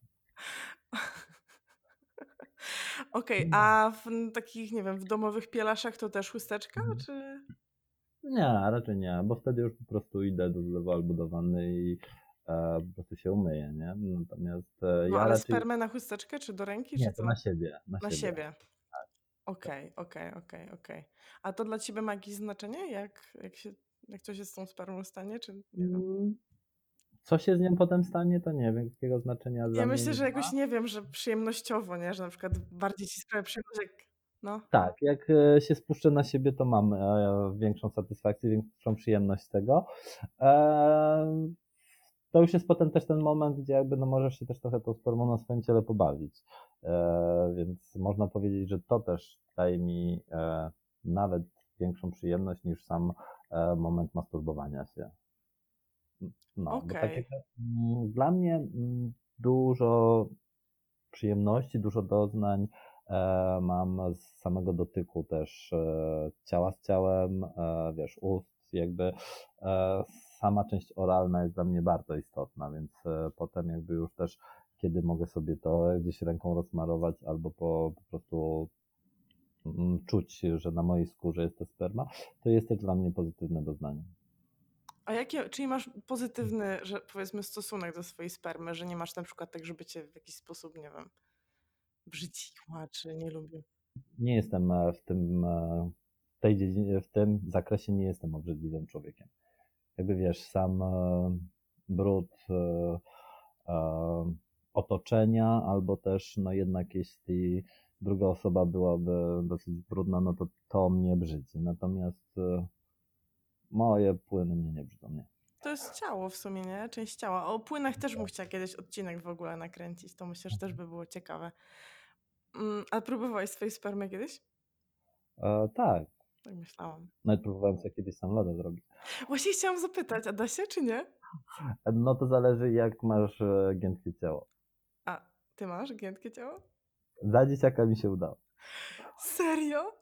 Okej, a w takich, nie wiem, w domowych pielaszach to też chusteczka, Mhm. czy... Nie, raczej nie, bo wtedy już po prostu idę do zlewu albo do wanny i e, po prostu się umyję, nie? Natomiast e, No ja ale raczej... spermę na chusteczkę, czy do ręki, Nie, czy to na siebie. Na, Na siebie. siebie. Okej, okej, okej, okej. A to dla ciebie ma jakieś znaczenie, jak, jak, się, jak coś jest z tą spermą stanie, czy nie wiem? Mm, Co się z nią potem stanie, to nie wiem, jakiego znaczenia Ja myślę, że jakoś nie wiem, że przyjemnościowo, nie? Że na przykład bardziej ci sprawia przyjemność, jak... No. Tak, jak e, się spuszczę na siebie, to mam e, większą satysfakcję, większą przyjemność z tego. E, To już jest potem też ten moment, gdzie jakby no możesz się też trochę tą spermą na swoim ciele pobawić. E, Więc można powiedzieć, że to też daje mi e, nawet większą przyjemność niż sam moment masturbowania się. No, bo tak mm, dla mnie mm, dużo przyjemności, dużo doznań mam z samego dotyku też e, ciała z ciałem, e, wiesz, ust, jakby e, sama część oralna jest dla mnie bardzo istotna, więc e, potem jakby już też, kiedy mogę sobie to gdzieś ręką rozmarować albo po, po prostu mm, czuć, że na mojej skórze jest ta sperma, to jest też dla mnie pozytywne doznanie. A jakie, czyli masz pozytywny, że powiedzmy, stosunek do swojej spermy, że nie masz na przykład tak, żeby cię w jakiś sposób, nie wiem, brzydziła, czy nie lubię. Nie jestem e, w tym, e, w tej dziedzinie, w tym zakresie nie jestem obrzydliwym człowiekiem. Jakby wiesz, sam e, brud otoczenia, albo też no jednak jeśli druga osoba byłaby dosyć brudna, no to to mnie brzydzi. Natomiast moje płyny mnie nie brzydzą, nie. To jest ciało w sumie, nie? Część ciała. O płynach też bym chciała kiedyś odcinek w ogóle nakręcić. To myślę, że też by było ciekawe. Mm, A próbowałeś swojej spermy kiedyś? E, tak, Tak myślałam. nawet próbowałem sobie kiedyś sam loda zrobić. Właśnie chciałam zapytać, a da się czy nie? No to zależy jak masz e, giętkie ciało. A ty masz giętkie ciało? Za dzieciaka mi się udało. Serio?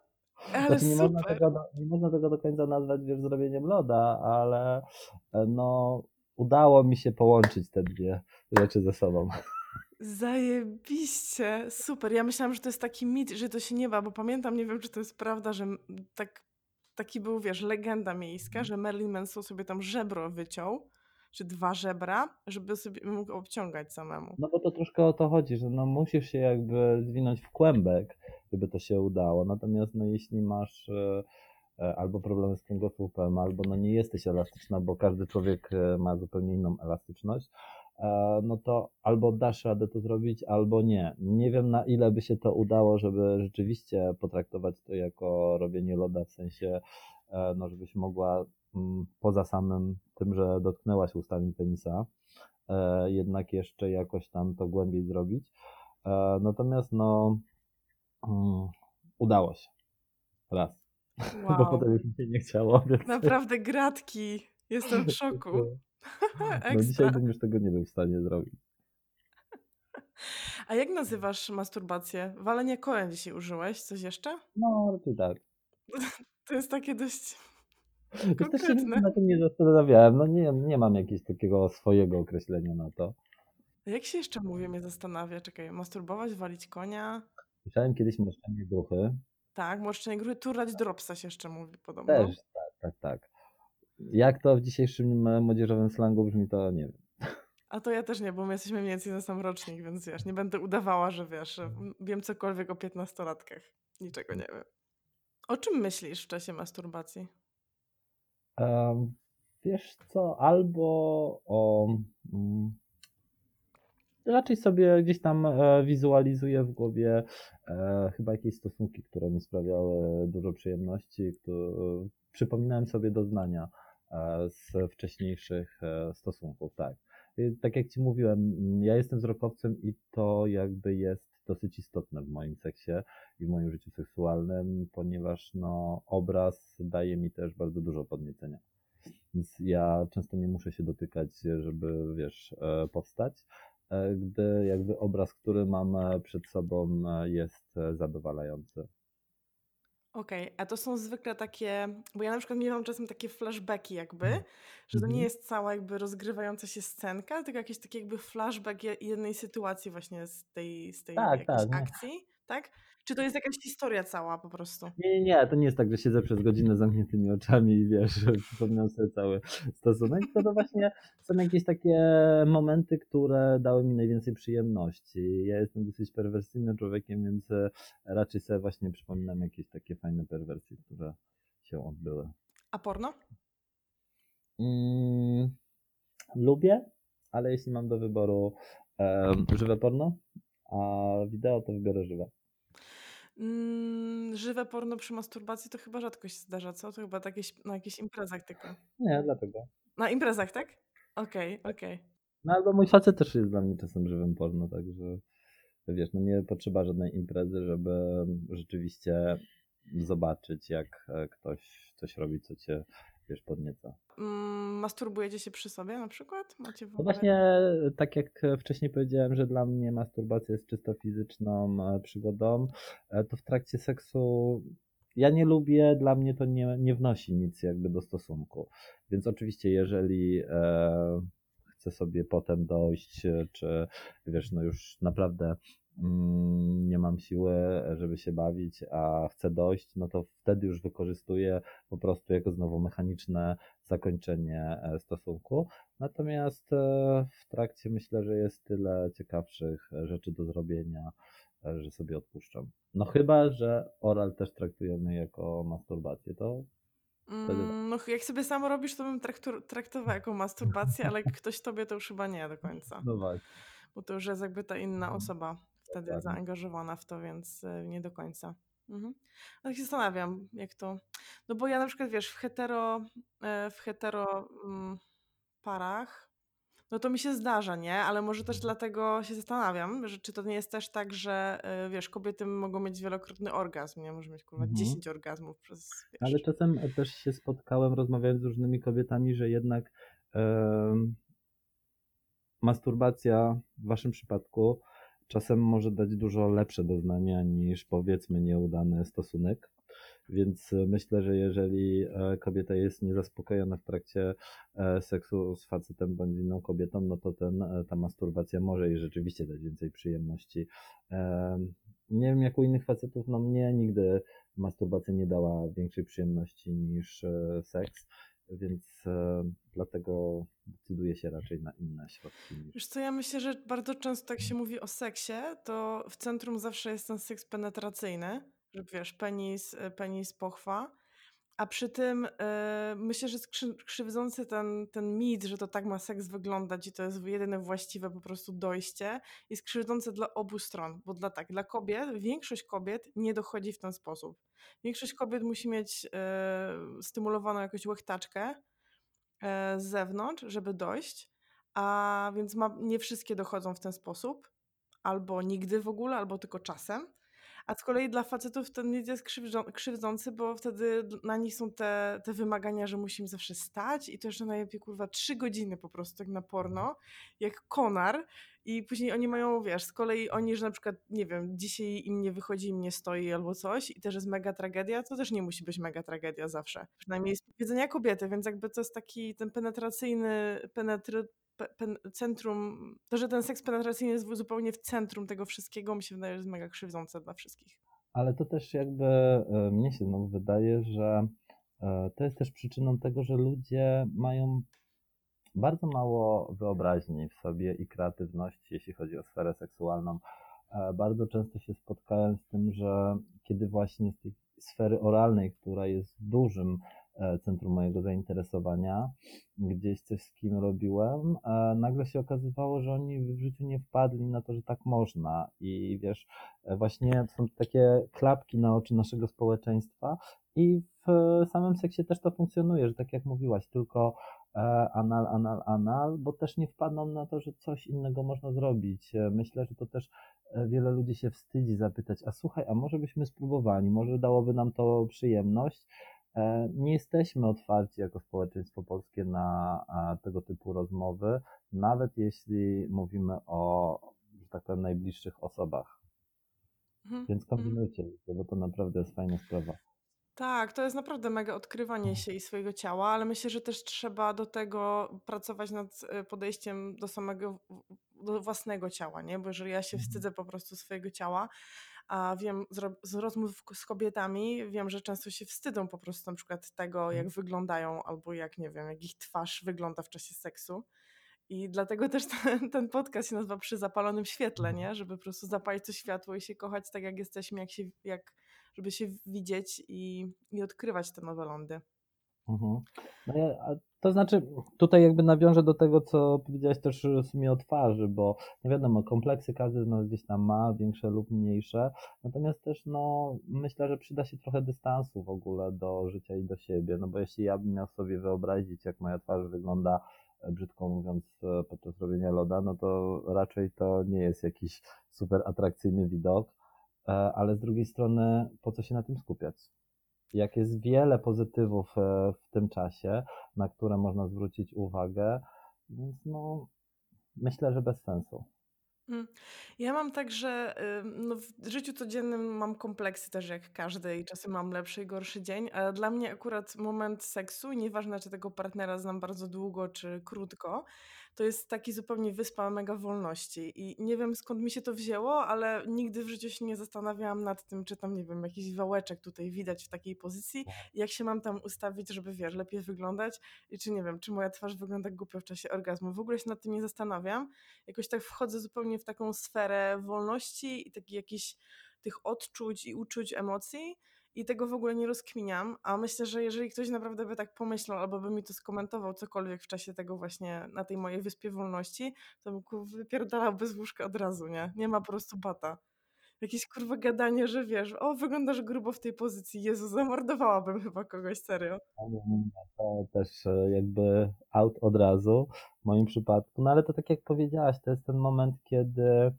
Ale Znaczy nie można, super. tego do, nie można tego do końca nazwać wiesz, zrobieniem loda, ale e, no udało mi się połączyć te dwie rzeczy ze sobą. Zajebiście, super. Ja myślałam, że to jest taki mit, że to się nie da, bo pamiętam, nie wiem, czy to jest prawda, że tak, taki był, wiesz, legenda miejska, że Marilyn Manson sobie tam żebro wyciął, czy dwa żebra, żeby sobie mógł obciągać samemu. No bo to troszkę o to chodzi, że no musisz się jakby zwinąć w kłębek, żeby to się udało. Natomiast no jeśli masz e, e, albo problemy z kręgosłupem, albo no nie jesteś elastyczna, bo każdy człowiek e, ma zupełnie inną elastyczność, no to albo dasz radę to zrobić, albo nie. Nie wiem na ile by się to udało, żeby rzeczywiście potraktować to jako robienie loda, w sensie, no żebyś mogła poza samym tym, że dotknęłaś ustami penisa, e, jednak jeszcze jakoś tam to głębiej zrobić. E, Natomiast no, mm, udało się. Raz. Bo Wow. potem już mi się nie chciało. Więc... Naprawdę gratki. Jestem w szoku. No dzisiaj bym już tego nie był w stanie zrobić. A jak nazywasz masturbację? Walenie kołem dzisiaj użyłeś? Coś jeszcze? No, raczej tak. To jest takie dość Już też się na tym nie zastanawiałem. No nie, nie mam jakiegoś takiego swojego określenia na to. Jak się jeszcze mówi, mnie zastanawia. Czekaj, masturbować, walić konia. Słyszałem kiedyś moszczenie gruchy. Tak, morszczenie gruchy, turlać dropsa się jeszcze mówi podobno. Też, tak, tak, tak. Jak to w dzisiejszym e, młodzieżowym slangu brzmi, to nie wiem. A to ja też nie, bo my jesteśmy mniej więcej na sam rocznik, więc wiesz, nie będę udawała, że wiesz, że wiem cokolwiek o piętnastolatkach. Niczego nie wiem. O czym myślisz w czasie masturbacji? Em, wiesz co, albo o... Mm, raczej sobie gdzieś tam e, wizualizuję w głowie e, chyba jakieś stosunki, które mi sprawiały dużo przyjemności. Które, przypominałem sobie doznania e, z wcześniejszych e, stosunków, tak. I Tak jak Ci mówiłem, mm, ja jestem wzrokowcem i to jakby jest dosyć istotne w moim seksie i w moim życiu seksualnym, ponieważ no, obraz daje mi też bardzo dużo podniecenia. Więc ja często nie muszę się dotykać, żeby, wiesz, e, powstać, e, gdy jakby obraz, który mam e, przed sobą jest zadowalający. Okej, a to są zwykle takie, bo ja na przykład miewam czasem takie flashbacki jakby, że to nie Mhm. jest cała jakby rozgrywająca się scenka, tylko jakiś taki jakby flashback je- jednej sytuacji właśnie z tej, z tej Tak, jakiejś tak, nie. akcji, tak? Czy to jest jakaś historia cała po prostu? Nie, nie, nie, to nie jest tak, że siedzę przez godzinę z zamkniętymi oczami i wiesz, przypominam sobie cały stosunek, tylko to właśnie są jakieś takie momenty, które dały mi najwięcej przyjemności. Ja jestem dosyć perwersyjnym człowiekiem, więc e, raczej sobie właśnie przypominam jakieś takie fajne perwersje, które się odbyły. A porno? Mm, lubię, ale jeśli mam do wyboru em, żywe porno, a wideo, to wybiorę żywe. Mm, żywe porno przy masturbacji to chyba rzadko się zdarza, co? To chyba tak jakieś, na jakichś imprezach tylko. Nie, dlatego. Na imprezach, tak? Okej, okej. No albo mój facet też jest dla mnie czasem żywym porno, także wiesz, no nie potrzeba żadnej imprezy, żeby rzeczywiście zobaczyć, jak e, ktoś coś robi, co cię, wiesz, podnieca. Mm, masturbujecie się przy sobie na przykład? Macie w No ogóle... właśnie, tak jak wcześniej powiedziałem, że dla mnie masturbacja jest czysto fizyczną e, przygodą, e, to w trakcie seksu ja nie lubię, dla mnie to nie, nie wnosi nic jakby do stosunku. Więc oczywiście, jeżeli e, chcę sobie potem dojść, e, czy wiesz, no już naprawdę nie mam siły, żeby się bawić, a chcę dojść, no to wtedy już wykorzystuję po prostu jako znowu mechaniczne zakończenie e, stosunku. Natomiast e, w trakcie myślę, że jest tyle ciekawszych e, rzeczy do zrobienia, że sobie odpuszczam. No chyba, że oral też traktujemy jako masturbację, to. Mm, no jak sobie sam robisz, to bym traktowała jako masturbację, ale jak ktoś tobie to już chyba nie do końca. no właśnie. Bo to już jest jakby ta inna osoba wtedy zaangażowana w to, więc y, nie do końca. Mhm. Ale się zastanawiam, jak to. No bo ja na przykład wiesz, w hetero, e, w hetero mm, parach, no to mi się zdarza, nie? Ale może też dlatego się zastanawiam, że czy to nie jest też tak, że y, wiesz, kobiety mogą mieć wielokrotny orgazm, nie? Może mieć kurwa Mhm. 10 orgazmów przez wiesz. Ale czasem też się spotkałem, rozmawiając z różnymi kobietami, że jednak em, masturbacja w waszym przypadku czasem może dać dużo lepsze doznania niż powiedzmy nieudany stosunek. Więc e, myślę, że jeżeli e, kobieta jest niezaspokojona w trakcie e, seksu z facetem bądź inną kobietą, no to ten, ta masturbacja może jej rzeczywiście dać więcej przyjemności. Em, Nie wiem jak u innych facetów, no mnie nigdy masturbacja nie dała większej przyjemności niż seks, więc e, dlatego decyduję się raczej na inne środki Wiesz co, ja myślę, że bardzo często jak się mówi o seksie, to w centrum zawsze jest ten seks penetracyjny, że wiesz, penis, y, penis, pochwa, a przy tym y, myślę, że jest krzy- krzywdzący ten, ten mit, że to tak ma seks wyglądać i to jest jedyne właściwe po prostu dojście, jest krzywdzące dla obu stron, bo dla tak, dla kobiet, większość kobiet nie dochodzi w ten sposób. Większość kobiet musi mieć y, stymulowaną jakąś łechtaczkę, e, z zewnątrz, żeby dojść, a więc ma, nie wszystkie dochodzą w ten sposób, albo nigdy w ogóle, albo tylko czasem. A z kolei dla facetów ten nic jest krzywdzą- krzywdzący, bo wtedy na nich są te, te wymagania, że musimy zawsze stać i to jeszcze najlepiej kurwa trzy godziny po prostu jak na porno, jak konar i później oni mają, wiesz, z kolei oni, że na przykład, nie wiem, dzisiaj im nie wychodzi, im nie stoi albo coś i też jest mega tragedia, to też nie musi być mega tragedia zawsze. Przynajmniej z powiedzenia kobiety, więc jakby to jest taki ten penetracyjny, penetry, centrum, to, że ten seks penetracyjny jest zupełnie w centrum tego wszystkiego, mi się wydaje, że jest mega krzywdzące dla wszystkich. Ale to też jakby e, mnie się znowu wydaje, że e, to jest też przyczyną tego, że ludzie mają bardzo mało wyobraźni w sobie i kreatywności, jeśli chodzi o sferę seksualną. E, bardzo często się spotkałem z tym, że kiedy właśnie z tej sfery oralnej, która jest dużym centrum mojego zainteresowania, gdzieś coś z kim robiłem, nagle się okazywało, że oni w życiu nie wpadli na to, że tak można. I wiesz, e, właśnie są takie klapki na oczy naszego społeczeństwa i w samym seksie też to funkcjonuje, że tak jak mówiłaś, tylko e, anal, anal, anal, bo też nie wpadną na to, że coś innego można zrobić. Myślę, że to też wiele ludzi się wstydzi zapytać, a słuchaj, a może byśmy spróbowali, może dałoby nam to przyjemność, E, nie jesteśmy otwarci jako społeczeństwo polskie na tego typu rozmowy, nawet jeśli mówimy o, że tak powiem, najbliższych osobach. Mhm. Więc mhm. kombinujcie, bo to naprawdę jest fajna sprawa. Tak, to jest naprawdę mega odkrywanie się i swojego ciała, ale myślę, że też trzeba do tego pracować nad e, podejściem do samego, do własnego ciała, nie? Bo jeżeli ja się mhm. wstydzę po prostu swojego ciała, a wiem z, rozmów z kobietami, wiem, że często się wstydzą po prostu na przykład tego, jak mhm. wyglądają, albo jak, nie wiem, jak ich twarz wygląda w czasie seksu. I dlatego też ten, ten podcast się nazywa Przy zapalonym świetle, nie? Żeby po prostu zapalić to światło i się kochać tak, jak jesteśmy, jak się, jak, żeby się widzieć i, i odkrywać te nowe lądy. Mhm. No ja, to znaczy, tutaj jakby nawiążę do tego, co powiedziałeś też w sumie o twarzy, bo nie wiadomo, kompleksy każdy z nas gdzieś tam ma, większe lub mniejsze, natomiast też no, myślę, że przyda się trochę dystansu w ogóle do życia i do siebie, no bo jeśli ja bym miał sobie wyobrazić, jak moja twarz wygląda, e, brzydko mówiąc, e, podczas robienia loda, no to raczej to nie jest jakiś super atrakcyjny widok, e, ale z drugiej strony, po co się na tym skupiać? Jak jest wiele pozytywów e, w tym czasie, na które można zwrócić uwagę, więc no, myślę, że bez sensu. Mm. Ja mam tak, że no, w życiu codziennym mam kompleksy też jak każdy i czasem mam lepszy i gorszy dzień, ale dla mnie akurat moment seksu, nieważne czy tego partnera znam bardzo długo czy krótko, to jest taki zupełnie wyspa mega wolności. I nie wiem skąd mi się to wzięło, ale nigdy w życiu się nie zastanawiałam nad tym, czy tam, nie wiem, jakiś wałeczek tutaj widać w takiej pozycji, jak się mam tam ustawić, żeby, wiesz, lepiej wyglądać i czy, nie wiem, czy moja twarz wygląda głupio w czasie orgazmu. W ogóle się nad tym nie zastanawiam. Jakoś tak wchodzę zupełnie w taką sferę wolności i takich jakichś tych odczuć i uczuć, emocji i tego w ogóle nie rozkminiam, a myślę, że jeżeli ktoś naprawdę by tak pomyślał albo by mi to skomentował cokolwiek w czasie tego właśnie na tej mojej wyspie wolności, to bym wypierdalał bez łóżka od razu, nie? Nie ma po prostu bata. Jakieś kurwa gadanie, że wiesz, o wyglądasz grubo w tej pozycji, Jezu, zamordowałabym chyba kogoś, serio. To też e, jakby out od razu w moim przypadku, no ale to tak jak powiedziałaś, to jest ten moment, kiedy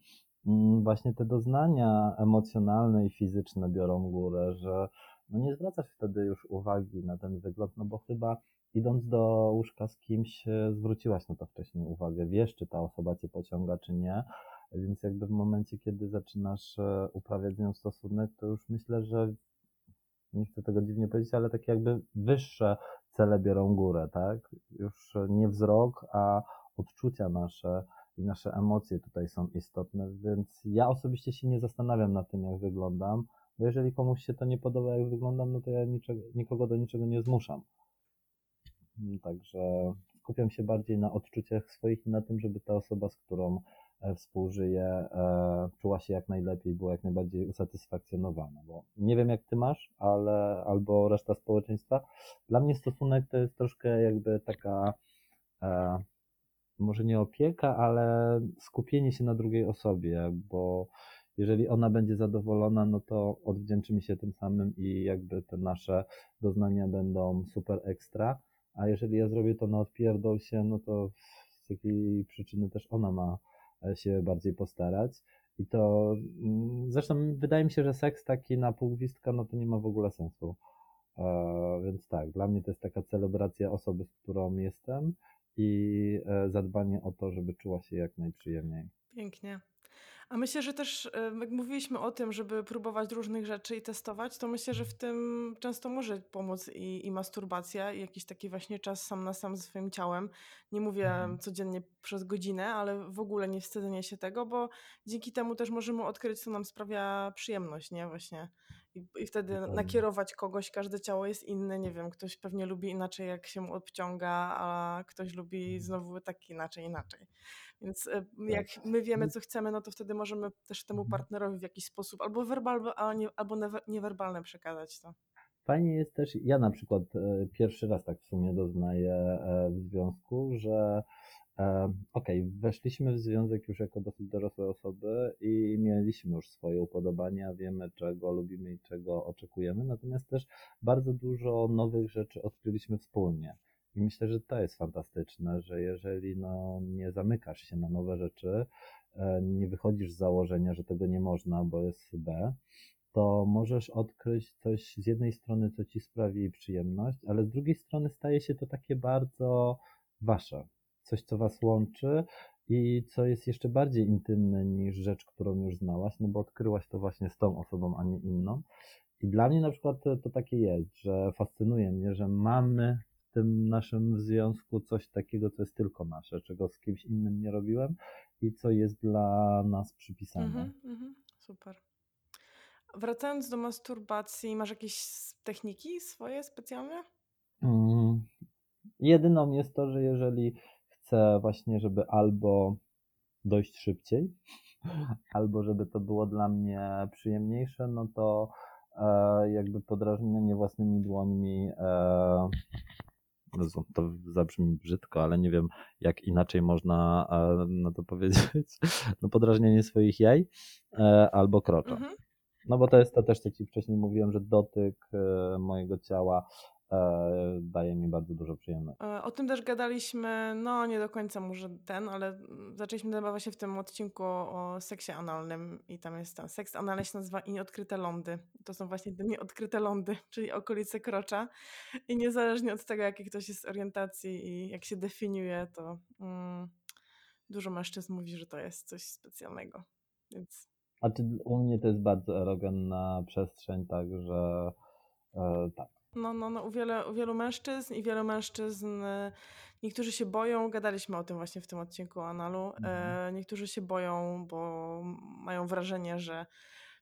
właśnie te doznania emocjonalne i fizyczne biorą górę, że no nie zwracasz wtedy już uwagi na ten wygląd, no bo chyba idąc do łóżka z kimś e, zwróciłaś na to wcześniej uwagę, wiesz, czy ta osoba cię pociąga, czy nie, więc jakby w momencie, kiedy zaczynasz e, uprawiać z nią stosunek, to już myślę, że nie chcę tego dziwnie powiedzieć, ale tak jakby wyższe cele biorą górę, tak? Już nie wzrok, a odczucia nasze, i nasze emocje tutaj są istotne, więc ja osobiście się nie zastanawiam nad tym, jak wyglądam, bo jeżeli komuś się to nie podoba, jak wyglądam, no to ja niczego, nikogo do niczego nie zmuszam. Także skupiam się bardziej na odczuciach swoich i na tym, żeby ta osoba, z którą e, współżyję, e, czuła się jak najlepiej, była jak najbardziej usatysfakcjonowana. Bo nie wiem, jak ty masz, ale albo reszta społeczeństwa. Dla mnie stosunek to jest troszkę jakby taka e, może nie opieka, ale skupienie się na drugiej osobie, bo jeżeli ona będzie zadowolona, no to odwdzięczymy się tym samym i jakby te nasze doznania będą super ekstra, a jeżeli ja zrobię to na odpierdol się, no to z jakiej przyczyny też ona ma e, się bardziej postarać. I to mm, zresztą wydaje mi się, że seks taki na pół gwizdka, no to nie ma w ogóle sensu. E, więc tak, dla mnie to jest taka celebracja osoby, z którą jestem i e, zadbanie o to, żeby czuła się jak najprzyjemniej. Pięknie. A myślę, że też jak mówiliśmy o tym, żeby próbować różnych rzeczy i testować, to myślę, że w tym często może pomóc i, i masturbacja, i jakiś taki właśnie czas sam na sam ze swoim ciałem. Nie mówię Mhm. codziennie przez godzinę, ale w ogóle nie wstydzenie się tego, bo dzięki temu też możemy odkryć, co nam sprawia przyjemność, nie? Właśnie. I, i wtedy Dokładnie. nakierować kogoś, każde ciało jest inne, nie wiem, ktoś pewnie lubi inaczej, jak się mu obciąga, a ktoś lubi Mhm. znowu tak inaczej, inaczej. Więc e, jak my wiemy, co chcemy, no to wtedy możemy też temu Mhm. partnerowi w jakiś sposób albo werbalny, albo niewerbalny przekazać to. Fajnie jest też, ja na przykład e, pierwszy raz tak w sumie doznaję e, w związku, że e, okej, weszliśmy w związek już jako dosyć dorosłe osoby i mieliśmy już swoje upodobania, wiemy czego lubimy i czego oczekujemy, natomiast też bardzo dużo nowych rzeczy odkryliśmy wspólnie. I myślę, że to jest fantastyczne, że jeżeli no, nie zamykasz się na nowe rzeczy, e, nie wychodzisz z założenia, że tego nie można, bo jest B, to możesz odkryć coś z jednej strony, co ci sprawi przyjemność, ale z drugiej strony staje się to takie bardzo wasze. Coś, co was łączy i co jest jeszcze bardziej intymne niż rzecz, którą już znałaś, no bo odkryłaś to właśnie z tą osobą, a nie inną. I dla mnie na przykład to, takie jest, że fascynuje mnie, że mamy w tym naszym związku coś takiego, co jest tylko nasze, czego z kimś innym nie robiłem i co jest dla nas przypisane. Mhm, mhm, super. Wracając do masturbacji, masz jakieś techniki swoje specjalne? Mm, jedyną jest to, że jeżeli chcę właśnie, żeby albo dojść szybciej, albo żeby to było dla mnie przyjemniejsze, no to e, jakby podrażnienie własnymi dłońmi e, to zabrzmi brzydko, ale nie wiem, jak inaczej można e, na to powiedzieć. No, podrażnienie swoich jaj e, albo krocza. Mhm. No bo to jest to też, co Ci wcześniej mówiłem, że dotyk e, mojego ciała daje mi bardzo dużo przyjemności. E, O tym też gadaliśmy, no nie do końca może ten, ale zaczęliśmy debatować właśnie w tym odcinku o seksie analnym i tam jest ten seks analny się nazywa i nieodkryte lądy. To są właśnie te nieodkryte lądy, czyli okolice krocza i niezależnie od tego, jakiej ktoś jest orientacji i jak się definiuje, to mm, dużo mężczyzn mówi, że to jest coś specjalnego, więc... A czy u mnie to jest bardzo erogenna przestrzeń, także e, tak. No, no, no, u, wiele, u wielu mężczyzn i wielu mężczyzn, e, niektórzy się boją, gadaliśmy o tym właśnie w tym odcinku analu, Mhm. e, niektórzy się boją, bo mają wrażenie, że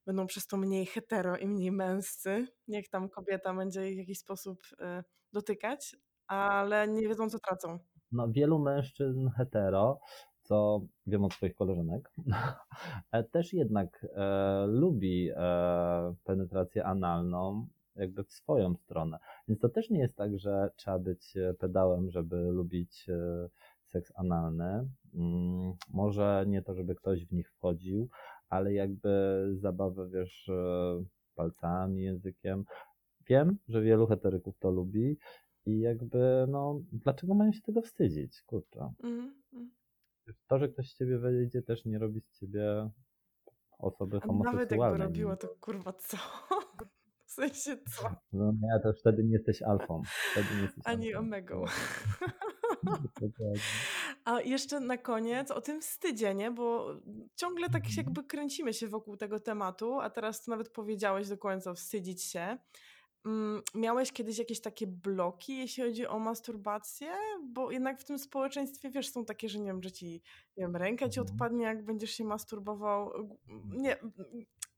będą przez to mniej hetero i mniej męscy, jak tam kobieta będzie ich w jakiś sposób e, dotykać, ale nie wiedzą, co tracą. No, wielu mężczyzn hetero, co wiem od swoich koleżanek, też jednak e, lubi e, penetrację analną, jakby w swoją stronę. Więc to też nie jest tak, że trzeba być e, pedałem, żeby lubić e, seks analny. Mm, może nie to, żeby ktoś w nich wchodził, ale jakby zabawę, wiesz, e, palcami, językiem. Wiem, że wielu heteryków to lubi i jakby, no, dlaczego mają się tego wstydzić? Kurczę. Mhm, mhm. To, że ktoś z ciebie wejdzie, też nie robi z ciebie osoby A nawet jakby homoseksualnej. robiło, to kurwa co? Sensie co? No nie, to wtedy nie jesteś alfą. Nie jesteś Ani alfą. omegą. Dokładnie. A jeszcze na koniec o tym wstydzie, nie? Bo ciągle tak Mhm. jakby kręcimy się wokół tego tematu, a teraz to nawet powiedziałeś do końca wstydzić się. Mm, Miałeś kiedyś jakieś takie bloki, jeśli chodzi o masturbację? Bo jednak w tym społeczeństwie, wiesz, są takie, że nie wiem, że ci, nie wiem, ręka ci Mhm. odpadnie, jak będziesz się masturbował. Nie,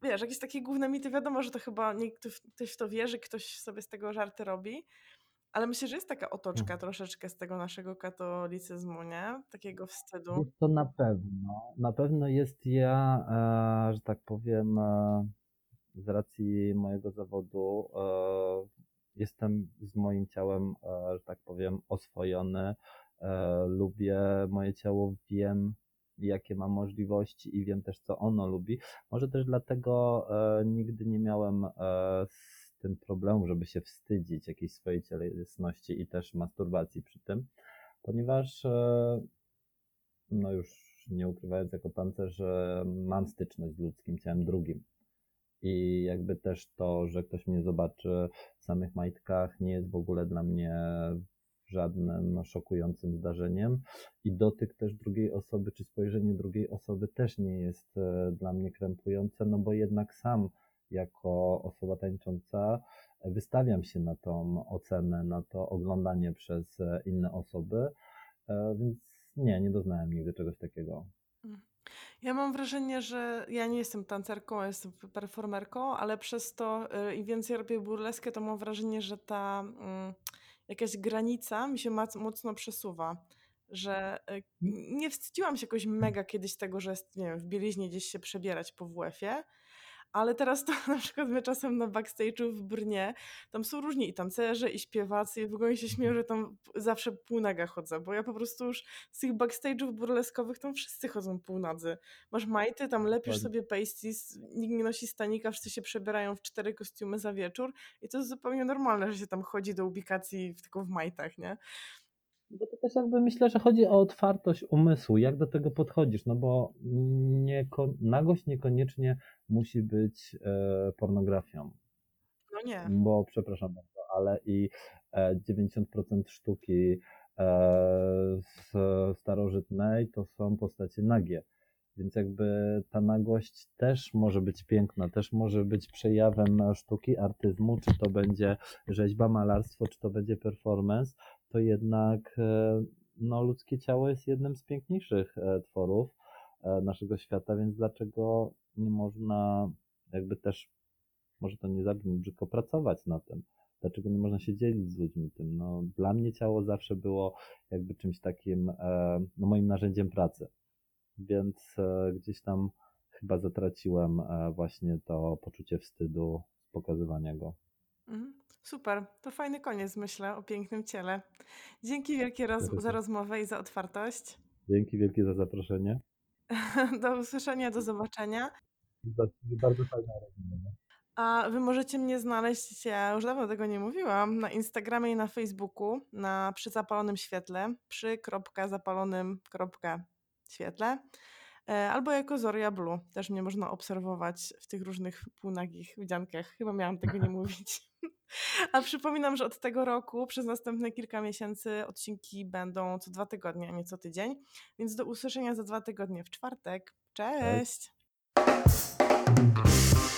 wiesz, jakieś takie główne mity, wiadomo, że to chyba nie, ktoś, ktoś w to wierzy, ktoś sobie z tego żarty robi. Ale myślę, że jest taka otoczka Mhm. troszeczkę z tego naszego katolicyzmu, nie? Takiego wstydu. Jest to na pewno. Na pewno jest ja, e, że tak powiem, e, z racji mojego zawodu, e, jestem z moim ciałem, e, że tak powiem, oswojony. E, lubię moje ciało, wiem, jakie ma możliwości i wiem też, co ono lubi. Może też dlatego nigdy nie miałem z tym problemu, żeby się wstydzić jakiejś swojej cielesności i też masturbacji przy tym, ponieważ no już nie ukrywając jako tancerz, że mam styczność z ludzkim ciałem drugim. I jakby też to, że ktoś mnie zobaczy w samych majtkach, nie jest w ogóle dla mnie żadnym szokującym zdarzeniem. I dotyk też drugiej osoby, czy spojrzenie drugiej osoby też nie jest e, dla mnie krępujące, no bo jednak sam jako osoba tańcząca wystawiam się na tą ocenę, na to oglądanie przez e, inne osoby, e, więc nie, nie doznałem nigdy czegoś takiego. Ja mam wrażenie, że ja nie jestem tancerką, jestem performerką, ale przez to y, im więcej robię burleskę, to mam wrażenie, że ta mm, jakaś granica mi się mocno przesuwa. Że y, nie wstydziłam się jakoś mega kiedyś tego, że jest, nie wiem, w bieliźnie gdzieś się przebierać po WF-ie, ale teraz to na przykład my czasem na backstage'u w Brnie, tam są różni i tancerze, i śpiewacy, i w ogóle się śmieją, że tam zawsze półnaga chodzę, bo ja po prostu już z tych backstage'ów burleskowych tam wszyscy chodzą półnadzy. Masz majty, tam lepisz sobie pasties, nikt nie nosi stanika, wszyscy się przebierają w cztery kostiumy za wieczór i to jest zupełnie normalne, że się tam chodzi do ubikacji tylko w majtach, nie? Bo to też jakby myślę, że chodzi o otwartość umysłu, jak do tego podchodzisz, no bo nagość niekoniecznie musi być e, pornografią. No nie. Bo przepraszam bardzo, ale i e, 90% sztuki e, z starożytnej to są postacie nagie. Więc jakby ta nagość też może być piękna, też może być przejawem sztuki, artyzmu, czy to będzie rzeźba, malarstwo, czy to będzie performance, to jednak e, no, ludzkie ciało jest jednym z piękniejszych e, tworów e, naszego świata, więc dlaczego nie można jakby też, może to nie zabrzmi brzydko, pracować na tym? Dlaczego nie można się dzielić z ludźmi tym? No, dla mnie ciało zawsze było jakby czymś takim, no, moim narzędziem pracy. Więc gdzieś tam chyba zatraciłem właśnie to poczucie wstydu z pokazywania go. Mhm. Super, to fajny koniec, myślę, o pięknym ciele. Dzięki wielkie roz za rozmowę i za otwartość. Dzięki wielkie za zaproszenie. Do usłyszenia, do zobaczenia. Bardzo fajna rozmowa. A wy możecie mnie znaleźć, ja już dawno tego nie mówiłam, na Instagramie i na Facebooku, na przy zapalonym świetle, przy kropka zapalonym kropka świetle. E, albo jako Zoria Blue. Też mnie można obserwować w tych różnych półnagich widziankach. Chyba miałam tego nie mówić. A przypominam, że od tego roku przez następne kilka miesięcy odcinki będą co dwa tygodnie, a nie co tydzień. Więc do usłyszenia za dwa tygodnie w czwartek. Cześć! Cześć.